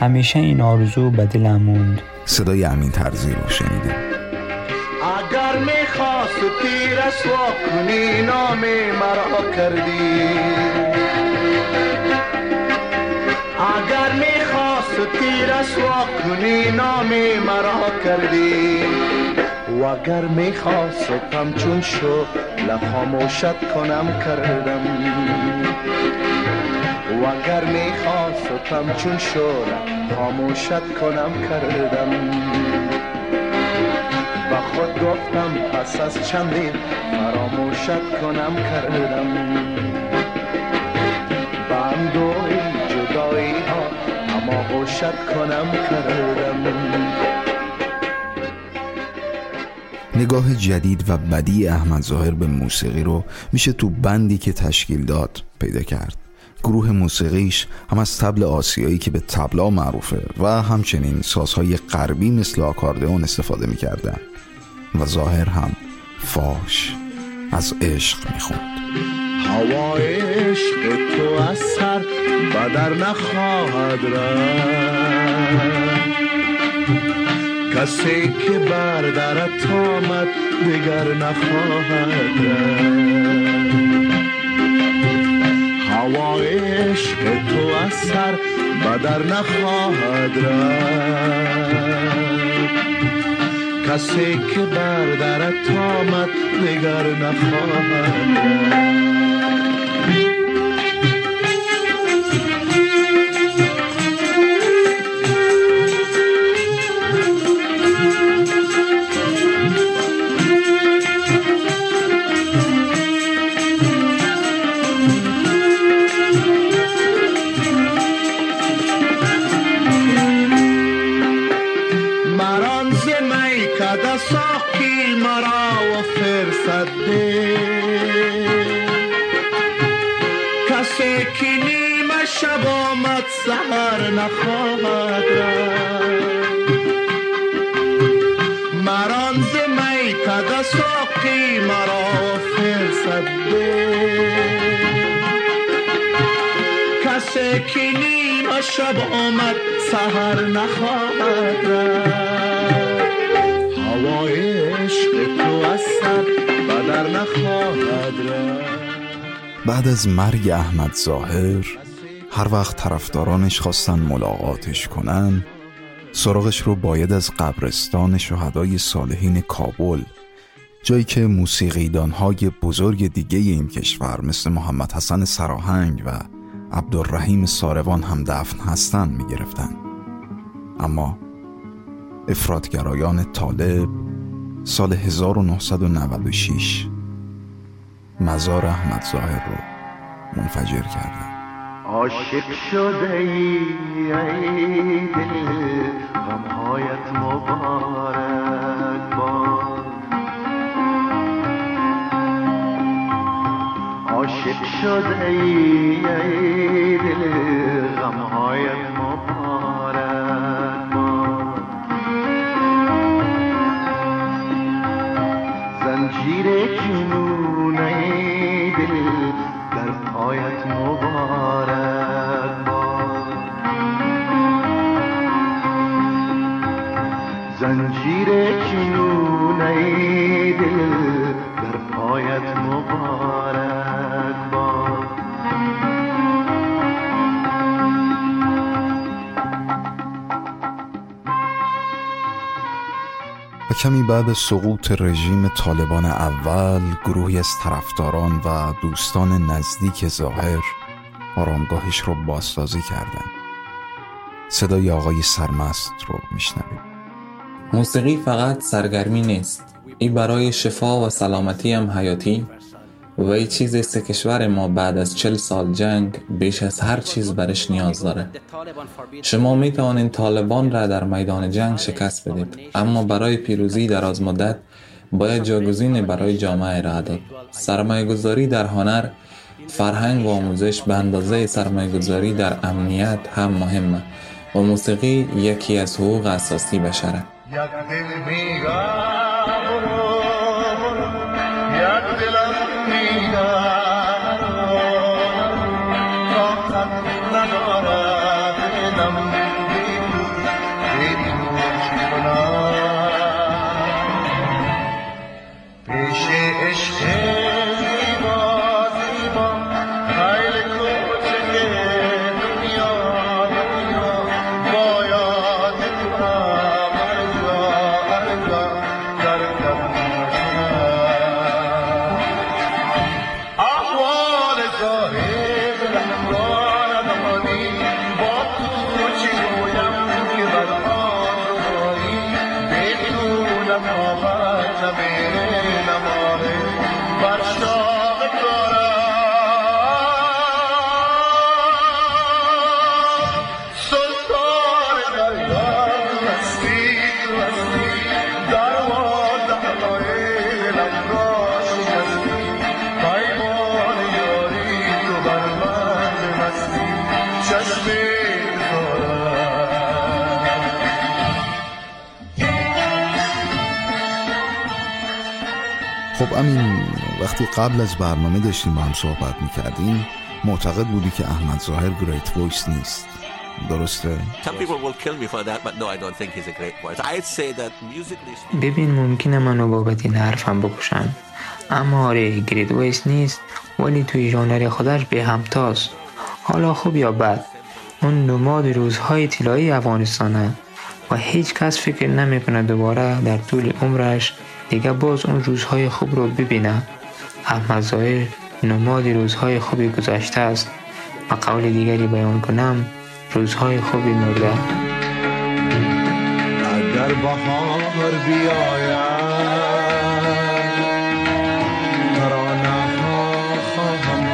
همیشه این آرزو به دلم موند. صدای امین ترزی رو شنیدیم. اگر می‌خواست تیر رسوا کنی نام مرا کردی. اگر می‌خواست تیر رسوا کنی نام مرا کردی. و اگر می‌خواستم چون شو لخاموشت کنم کردم. و اگر می‌خواستم چون شو خاموشت کنم کردم. و خود گفتم پس از چندین فراموشت کنم کردم. بندوی جدایی ها اما غوشت کنم کردم. نگاه جدید و بدی احمد ظاهر به موسیقی رو میشه تو بندی که تشکیل داد پیدا کرد. گروه موسیقیش هم از تبل آسیایی که به تبلا معروفه و همچنین سازهای غربی مثل آکاردئون استفاده می‌کردن. و ظاهر هم فاش از عشق می‌خوند. هوای عشق تو از سر بدر نخواهد رفت. کسی که بر درت آمد دیگر نخواهد رفت. هوای عشق تو از سر بدر نخواهد رفت. کسی که بر درت آمد دیگر نخواهد رفت. نخواهد مران ز می کده ساقی مرا فرصت کسی که نیمه شب آمد سهر نخواهد رفت. هوای عشق تو از سر بدر نخواهد رفت. بعد از مرگ احمد ظاهر هر وقت طرفدارانش خواستن ملاقاتش کنن سراغش رو باید از قبرستان شهدای صالحین کابل جایی که موسیقیدانهای بزرگ دیگه این کشور مثل محمد حسن سراهنگ و عبدالرحیم ساروان هم دفن هستن می گرفتن. اما افرادگرایان طالب سال 1996 مزار احمد ظاهر رو منفجر کردن عاشق شده ای ای دل غمهایت مبارک باد. عاشق شده ای ای دل غمهایت کمی بعد سقوط رژیم طالبان اول گروهی از طرفداران و دوستان نزدیک ظاهر آرامگاهش رو بازسازی کردند. صدای آقای سرمست رو میشنویم. موسیقی فقط سرگرمی نیست. ای برای شفا و سلامتی هم حیاتی. و ای چیزی است که کشور ما بعد از چل سال جنگ بیش از هر چیز برش نیاز داره. شما می توانید طالبان را در میدان جنگ شکست بدید اما برای پیروزی در از مدت باید جاگزین برای جامعه ارائه داد. سرمایه گذاری در هنر فرهنگ و آموزش به اندازه سرمایه گذاری در امنیت هم مهمه و موسیقی یکی از حقوق اساسی بشره. وقتی قبل از برنامه داشتیم با هم صحبت می‌کردیم معتقد بودی که احمد ظاهر great voice نیست. درسته؟ Some people will kill me for that, but no, I don't think he's a great voice. I'd say that musically speaking, ببین ممکنه منو بابت این حرفم بکشن. اما آره great voice نیست ولی توی ژانر خودش بی همتاست. حالا خوب یا بد اون نماد روزهای طلایی افغانستانه. و هیچ کس فکر نمی‌کنه دوباره در طول عمرش دیگه باز اون روزهای خوب رو ببینه. احمد ظاهر نماد روزهای خوبی گذشته است. و قول دیگری بیان کنم روزهای خوبی مرده اگر بهار بیاید ترانه ها خواهم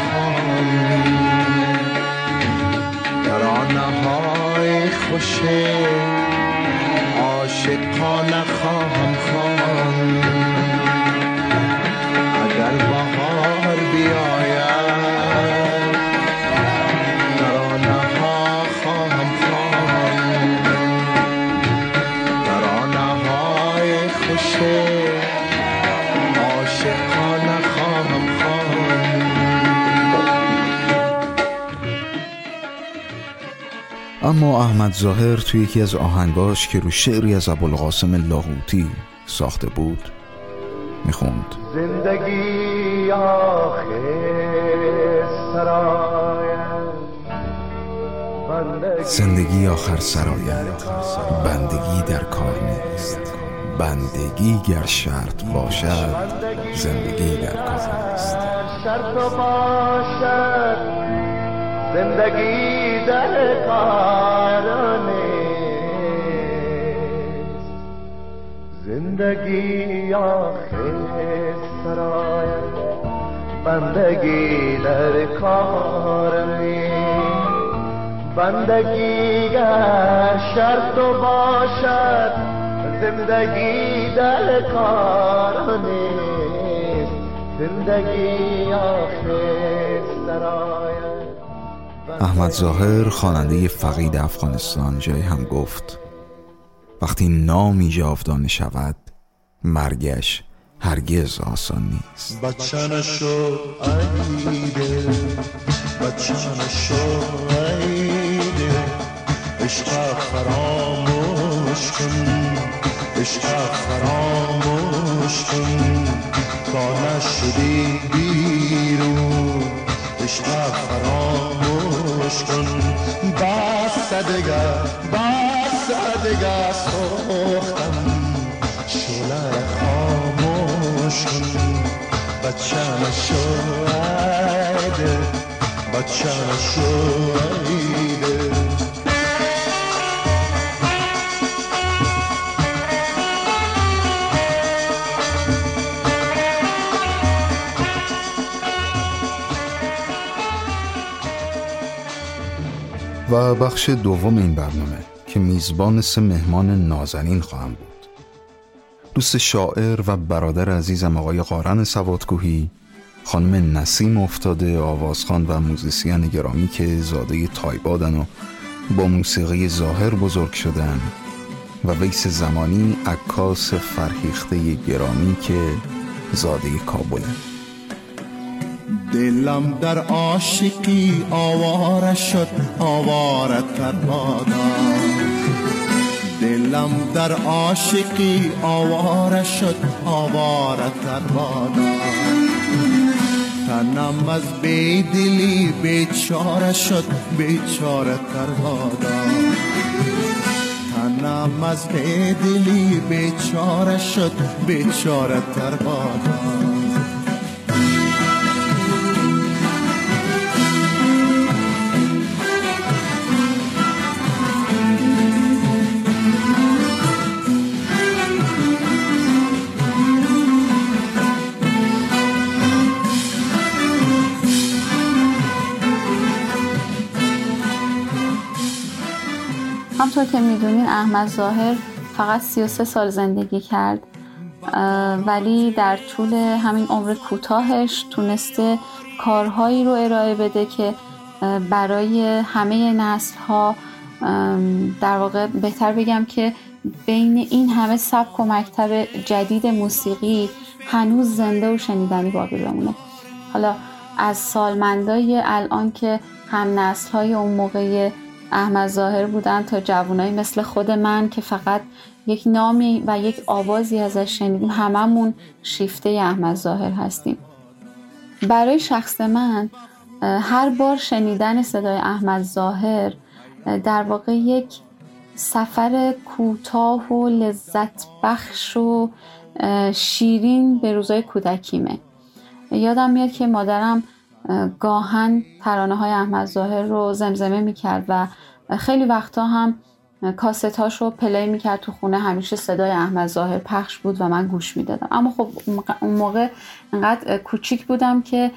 ترانه های خوش اما احمد ظاهر توی یکی از آهنگاش که رو شعری از ابوالقاسم لاهوتی ساخته بود می‌خوند. زندگی آخر زندگی آخر سرایت. بندگی در کار نیست. بندگی گر شرط باشد زندگی در کار نیست. شرط باشد زندگی در زندگی آخر سراید بندگی در کار بندگی شرط و باشد زندگی در کار نیست زندگی آخر سراید احمد ظاهر خواننده فقید افغانستان جای هم گفت وقتی نامی جاودانه شود مرگش هرگز آسان نیست. بچنشو ایده بچنشو ایده عشق فراموش کن عشق فراموش کن. تا نشدی بیرون عشق فراموش کن بس دگه بس دگه سوختم. شعله خاموش کنی بچه شویده بچه شویده و بخش دوم این برنامه که میزبان سه مهمان نازنین خواهم بود. دوست شاعر و برادر عزیزم آقای قارن سوادکوهی خانم نسیم افتاده آوازخان و موزیسین گرامی که زاده تایبادن و با موسیقی ظاهر بزرگ شدن و ویس زمانی عکاس فرهیخته گرامی که زاده کابله دلم در عاشقی آواره شد آواره تر دلم در عاشقی آواره شد آواره تر تنم از بیدلی بیچاره شد بیچاره تر تنم از بیدلی بیچاره شد بیچاره تر همطور که می‌دونین احمد ظاهر فقط 33 سال زندگی کرد ولی در طول همین عمر کوتاهش تونسته کارهایی رو ارائه بده که برای همه نسل ها در واقع بهتر بگم که بین این همه سبک و مکتب جدید موسیقی هنوز زنده و شنیدنی باقی بمونه. حالا از سالمندای الان که هم نسل های اون موقع احمد ظاهر بودن تا جوانایی مثل خود من که فقط یک نامی و یک آوازی ازش شنیدیم هممون شیفته احمد ظاهر هستیم. برای شخص من هر بار شنیدن صدای احمد ظاهر در واقع یک سفر کوتاه و لذت بخش و شیرین به روزای کودکیمه. یادم میاد که مادرم گاهن ترانه های احمد ظاهر رو زمزمه می‌کرد و خیلی وقتا هم کاستاش رو پلی می‌کرد تو خونه. همیشه صدای احمد ظاهر پخش بود و من گوش می‌دادم. اما خب اون موقع انقدر کوچیک بودم که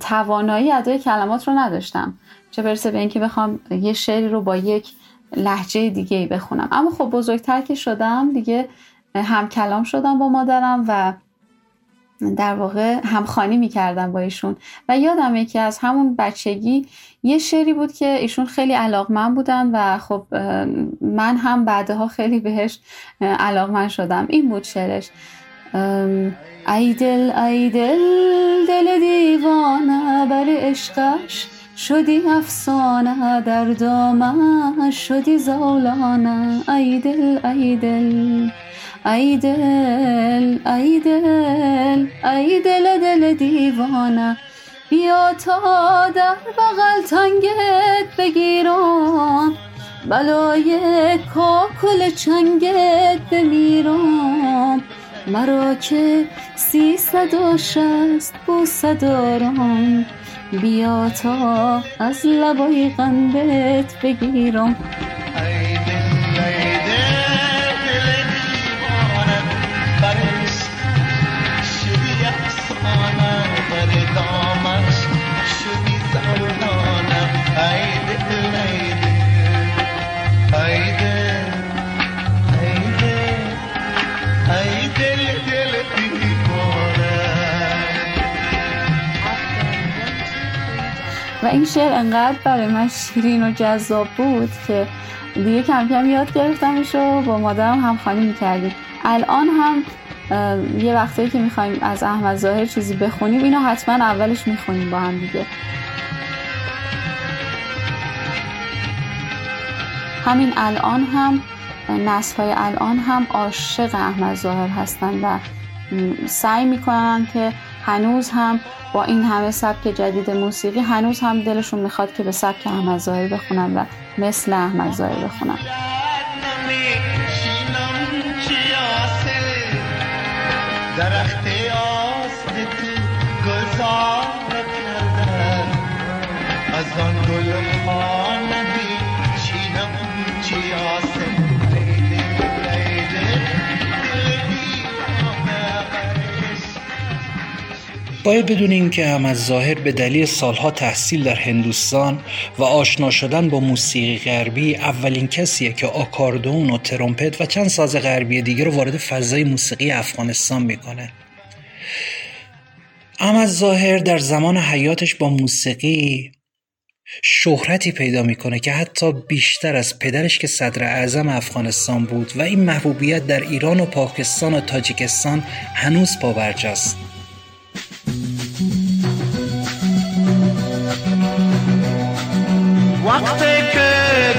توانایی ادای کلمات رو نداشتم. چه برسه به اینکه بخوام یه شعری رو با یک لحجه دیگه بخونم. اما خب بزرگتر که شدم دیگه هم کلام شدم با مادرم و در واقع همخانی می‌کردم با ایشون. و یادمه که از همون بچگی یه شعری بود که ایشون خیلی علاقمند بودن و خب من هم بعدها خیلی بهش علاقمند شدم. این بود شعرش. ای دل ای دل دل دیوانه بر عشقش شدی افسانه در دامش شدی زولانه ای دل ای دل. ای دل ای دل ای دل دل دیوانه بیا تا در بغل تنگت بگیرم بلای کاکل چنگت بمیرم مرا که سیصد و شست بوسه دارم بیا تا از لبای قندت بگیرم و این شعر انقدر برای من شیرین و جذاب بود که دیگه کم کم یاد گرفتمش و با مادرم هم خانی می‌کردیم. الان هم یه وقتایی که می‌خوایم از احمد ظاهر چیزی بخونیم اینو حتما اولش می‌خونیم با هم دیگه. همین الان هم نسل های الان هم عاشق احمد ظاهر هستن و سعی می‌کنن که هنوز هم با این همه سبک جدید موسیقی هنوز هم دلشون می‌خواد که به سبک احمد ظاهر بخونن و مثل احمد ظاهر بخونن. درخت باید بدونیم که احمد ظاهر به دلیل سالها تحصیل در هندوستان و آشنا شدن با موسیقی غربی اولین کسیه که آکاردون و ترومپت و چند ساز غربی دیگه رو وارد فضای موسیقی افغانستان می‌کنه. احمد ظاهر در زمان حیاتش با موسیقی شهرتی پیدا می‌کنه که حتی بیشتر از پدرش که صدر اعظم افغانستان بود و این محبوبیت در ایران و پاکستان و تاجیکستان هنوز پاورجاست وقتی که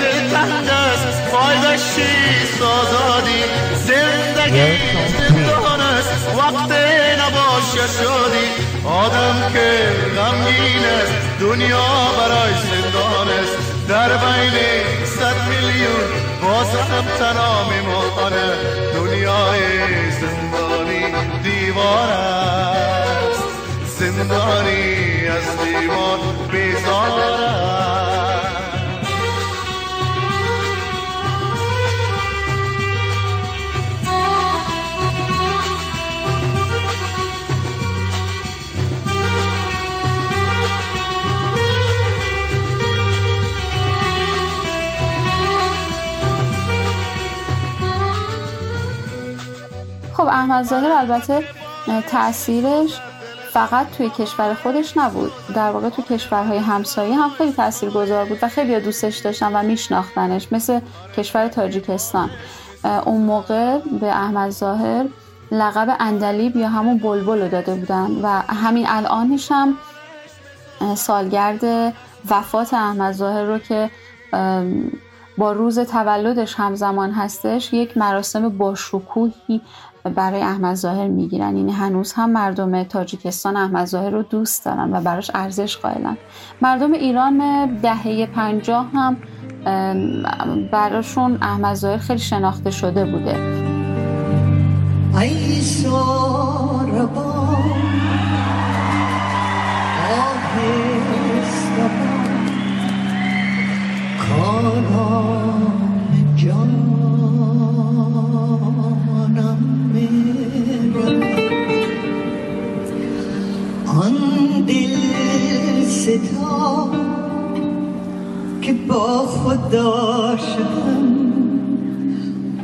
دل تنگ است فایدش چیست آزادی زندگی زندان است. وقتی نباشه شادی آدم که غمگین است. دنیا برای زندان است. در بین صد میلیون باز هم تنها میمانه دنیای زندانی دیوار است. زندانی از دیوار بیزار است خب احمد البته تاثیرش فقط توی کشور خودش نبود. در واقع توی کشورهای همسایه هم خیلی تاثیرگذار بود و خیلی دوستش داشتن و میشناختنش مثل کشور تاجیکستان. اون موقع به احمد ظاهر لقب اندلیب یا همون بلبل رو داده بودن و همین الانش هم سالگرد وفات احمد ظاهر رو که با روز تولدش همزمان هستش یک مراسم باشکوهی برای احمد ظاهر می‌گیرن. یعنی هنوز هم مردم تاجیکستان احمد ظاهر رو دوست دارن و براش ارزش قائلن. مردم ایران دهه پنجاه هم براشون احمد ظاهر خیلی شناخته شده بوده. ساربان ستا که با خود داشتم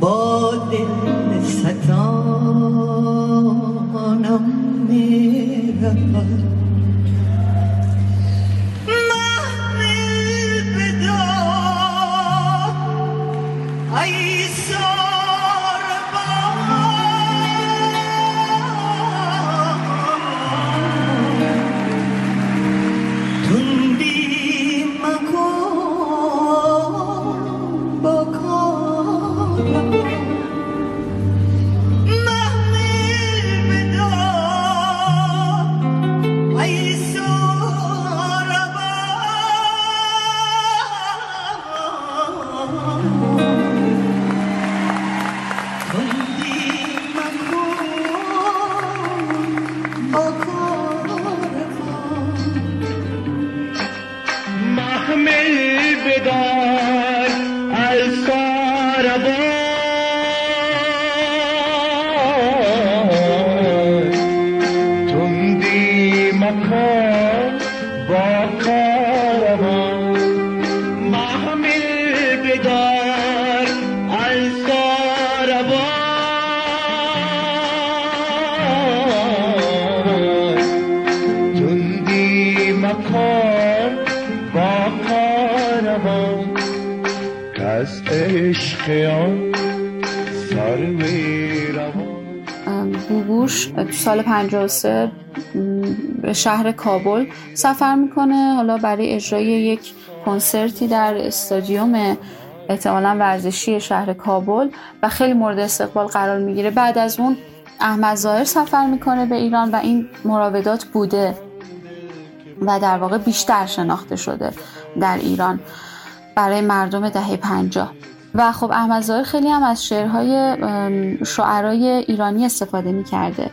با دل ستانم می‌رود. بوبوش تو سال 53 به شهر کابل. سفر می‌کنه حالا برای اجرای یک کنسرتی در استادیوم احتمالا ورزشی شهر کابل و خیلی مورد استقبال قرار می‌گیره. بعد از اون احمد ظاهر سفر می‌کنه به ایران و این مراودات بوده و در واقع بیشتر شناخته شده در ایران برای مردم دهه پنجاه. و خب احمد ظاهر خیلی هم از شعرهای شعرای ایرانی استفاده می‌کرده.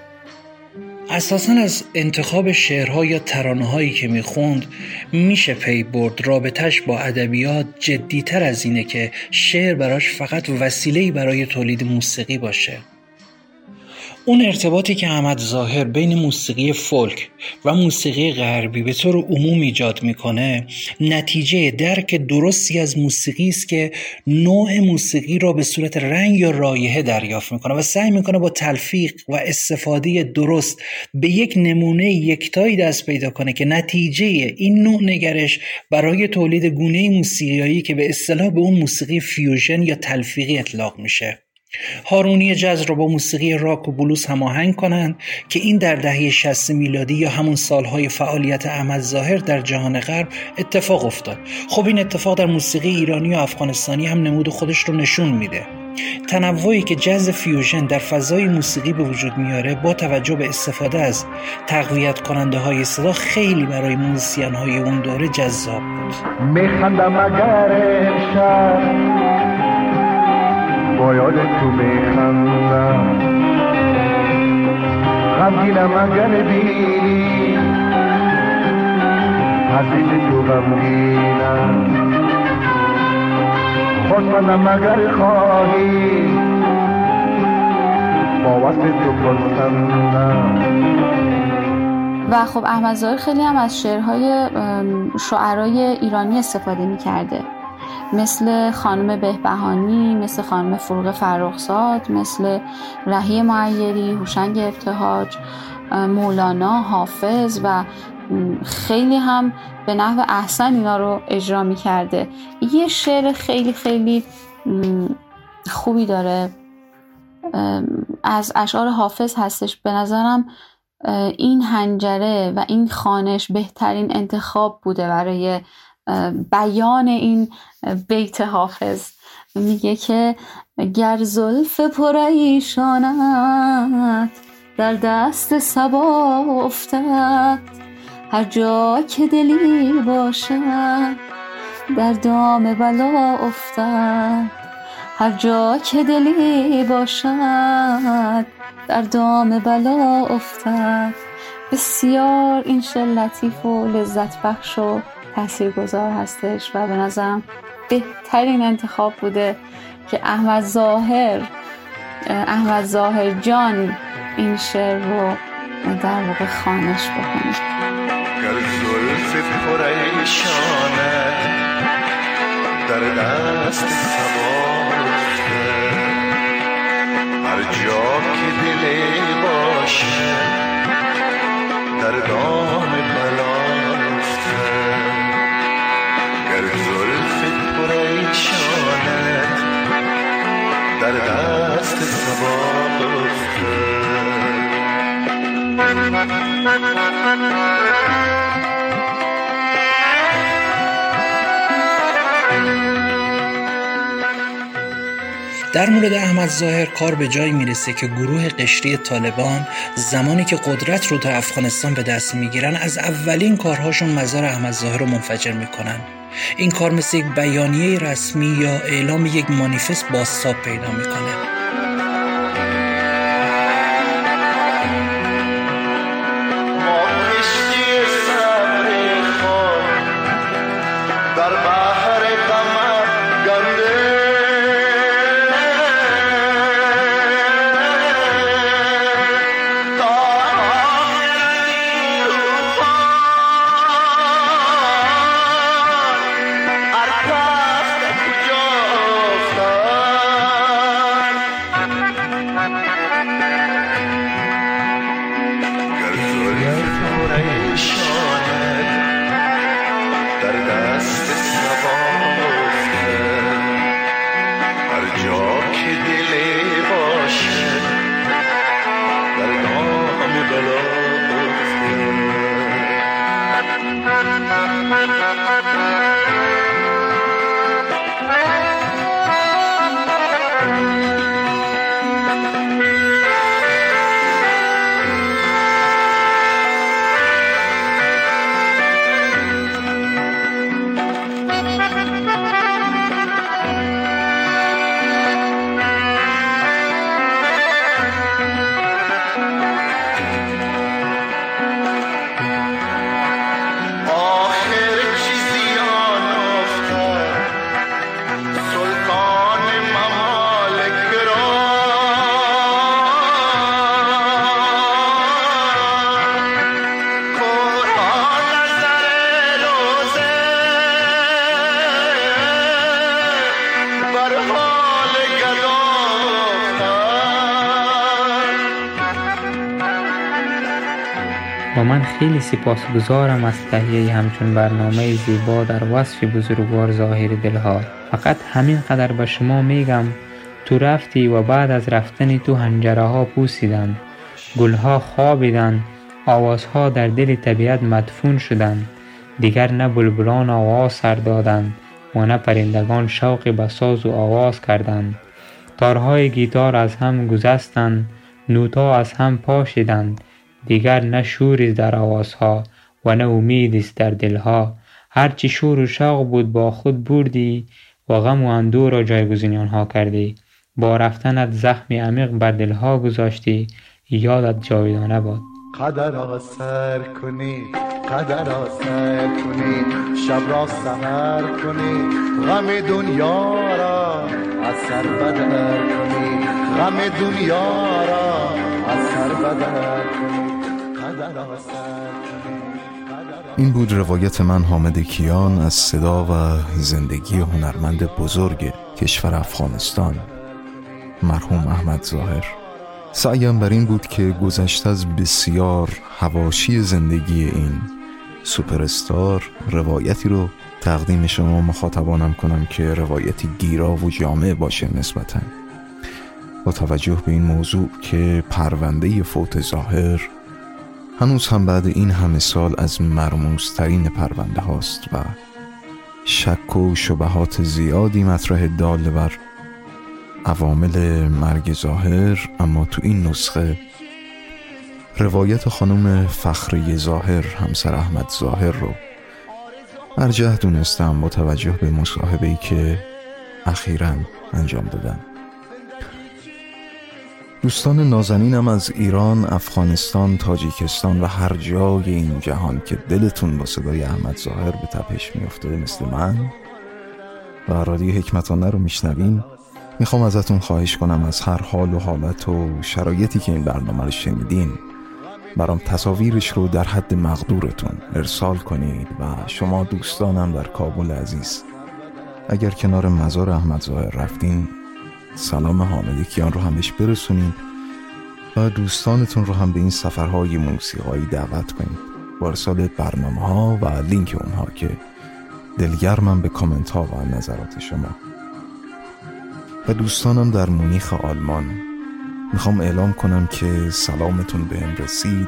اساسا از انتخاب شعرها یا ترانه هایی که می‌خوند میشه پی برد. رابطش با ادبیات جدیتر از اینه که شعر براش فقط وسیله‌ای برای تولید موسیقی باشه. اون ارتباطی که احمد ظاهر بین موسیقی فولک و موسیقی غربی به طور عموم ایجاد می‌کنه نتیجه درک درستی از موسیقی است که نوع موسیقی را به صورت رنگ یا رایحه دریافت می‌کنه و سعی می‌کنه با تلفیق و استفاده درست به یک نمونه یکتایی دست پیدا کنه که نتیجه این نوع نگرش برای تولید گونه موسیقیایی که به اصطلاح به اون موسیقی فیوژن یا تلفیقی اطلاق میشه. هارونی جز را با موسیقی راک و بلوز هماهنگ کنند که این در دهه 60 میلادی یا همون سالهای فعالیت احمد ظاهر در جهان غرب اتفاق افتاد. خب این اتفاق در موسیقی ایرانی و افغانستانی هم نمود خودش رو نشون میده. تنوعی که جز فیوژن در فضای موسیقی به وجود میاره با توجه به استفاده از تقویت کننده های صدا خیلی برای موسیقین های اون دوره جذاب بود. میخندم اگر با یاد تو میخندم. غمگینم اگر بینی عزیز تو غمگینم. خوشمندم اگر خواهی با وصل تو پرسندم و خب احمد خیلی هم از شعرهای شعرای ایرانی استفاده می‌کرده. مثل خانم بهبهانی مثل خانم فروغ فرخزاد مثل رهی معیری هوشنگ ابتهاج مولانا حافظ و خیلی هم به نحو احسن اینا رو اجرا می کرده یه شعر خیلی خیلی خوبی داره. از اشعار حافظ هستش. به نظرم این هنجره و این خانش بهترین انتخاب بوده برای بیان این بیت حافظ. میگه که گر زلف پریشانت در دست سبا افتد هر جا که دلی باشد در دام بلا افتد. هر جا که دلی باشد در دام بلا افتد. بسیار این شعر لطیف و لذت بخش و تاثیرگذار هستش و به نظرم بهترین انتخاب بوده که احمد ظاهر احمد ظاهر جان این شعر رو در واقع خانش بکنه. در دست هر جا که دلی باشه در دام در مورد احمد ظاهر کار به جایی می‌رسه که گروه قشری طالبان زمانی که قدرت رو در افغانستان به دست می‌گیرن از اولین کارهاشون مزار احمد ظاهر رو منفجر می‌کنن. این کار مثل یک بیانیه رسمی یا اعلام یک مانیفست بازتاب پیدا می‌کنه. سپاسگزارم از تهیه همچون برنامه زیبا در وصف بزرگوار ظاهر دلها. فقط همین قدر به شما میگم تو رفتی و بعد از رفتن تو هنجره ها پوسیدند. گلها خوابیدند آوازها در دل طبیعت مدفون شدند. دیگر نه بلبلان آواز سر دادند و نه پرندگان شوق به ساز و آواز کردند. تارهای گیتار از هم گذستند نوتا از هم پاشیدند. دیگر نه شوری در آوازها و نه امیدی است در دلها. هرچی شور و شوق بود با خود بردی و غم و اندوه را جایگزین آنها کردی. با رفتنت زخمی عمیق بر دلها گذاشتی. یادت جاودانه باد. قدر را سر کنی قدر را سر کنی شب را سهر کنی غم دنیا را از سر بدر کنی غم دنیا را از سر بدر کنی. این بود روایت من حامد کیان از صدا و زندگی هنرمند بزرگ کشور افغانستان. مرحوم احمد ظاهر. سعیم بر این بود که گذشته از بسیار هواشی زندگی این سوپرستار روایتی رو تقدیم شما مخاطبانم کنم که روایتی گیرا و جامع باشه نسبتا. با توجه به این موضوع که پرونده فوت ظاهر هنوز هم بعد این همه سال از مرموزترین پرونده هاست و شک و شبهات زیادی مطرح داله بر عوامل مرگ ظاهر اما تو این نسخه روایت خانم فخری ظاهر همسر احمد ظاهر رو ارجه دونستم با توجه به مصاحبه ای که اخیرا انجام دادم دوستان نازنینم از ایران، افغانستان، تاجیکستان و هر جای این جهان که دلتون با صدای احمد ظاهر به تپش میفته مثل من و رادیو حکمتانه رو میشنوین می‌خوام ازتون خواهش کنم از هر حال و حالت و شرایطی که این برنامه رو شنیدین برام تصاویرش رو در حد مقدورتون ارسال کنید و شما دوستانم در کابل عزیز اگر کنار مزار احمد ظاهر رفتین سلام حامد کیان رو هم برسونید و دوستانتون رو هم به این سفرهای موسیقایی دعوت کنید با ارسال برنامه ها و لینک اونها که دلگرمم به کامنت ها و نظرات شما. و دوستانم در مونیخ آلمان. می‌خوام اعلام کنم که سلامتون به هم رسید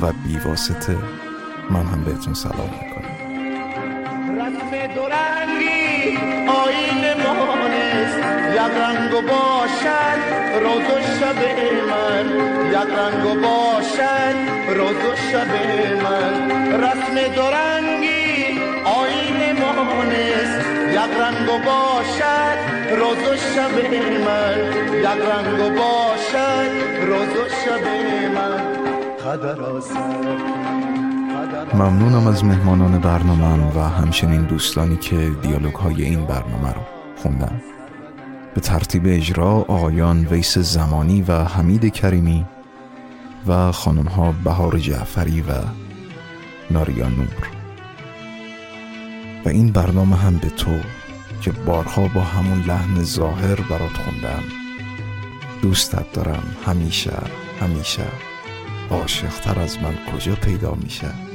و بیواسطه من هم بهتون سلام می‌کنم. دورنگی آین مانست یک رنگ باشد روز و شب من. یک رنگ باشد روز و شب من. رسم دورنگی آین مانست یک رنگ باشد روز و شب من. یک رنگ باشد روز و شب من. قدر ممنونم از مهمانان برنامه و همچنین دوستانی که دیالوگ های این برنامه رو خوندن. به ترتیب اجرا آقایان ویس زمانی و حمید کریمی و خانم ها بهار جعفری و ناریا نور. و این برنامه هم به تو که بارها با همون لحن ظاهر برات خوندم. دوستت دارم همیشه همیشه. عاشقتر از من کجا پیدا میشه؟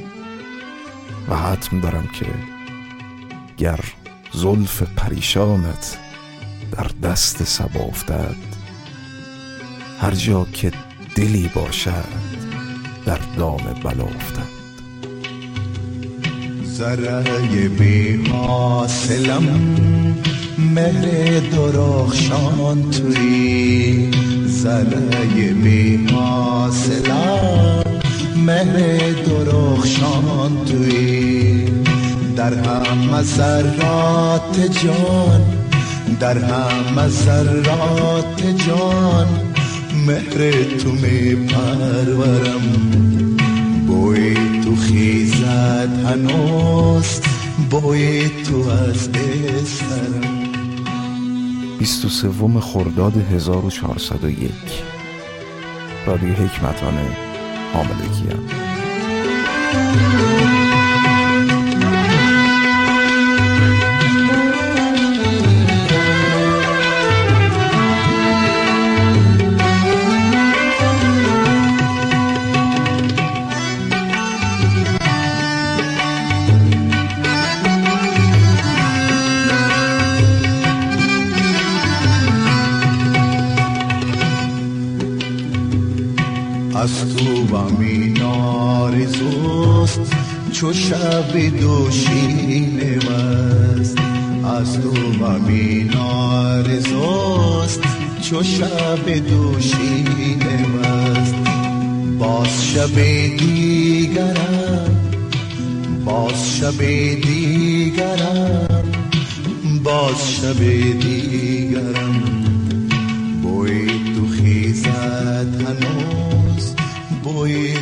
و حتم دارم که گر زلف پریشانت در دست سبا افتد هر جا که دلی باشد در دام بلا افتد. زرای بی حاصلم مهر درخشان توی زرای بی حاصلم مهر درخشان توی. در همه ذرات جان در همه ذرات جان. مهر تو می پرورم. بوی تو خیزد هنوز بوی تو از استرم 23 خرداد 1401 رادیو حکمتانه. حامله کیم شب دوشین مست. از تو همین آرزوست چو شب دوشین مست. باز شب دیگرم. باز شب دیگرم. باز شب دیگرم. بوی تو خیزد هنوز. بوی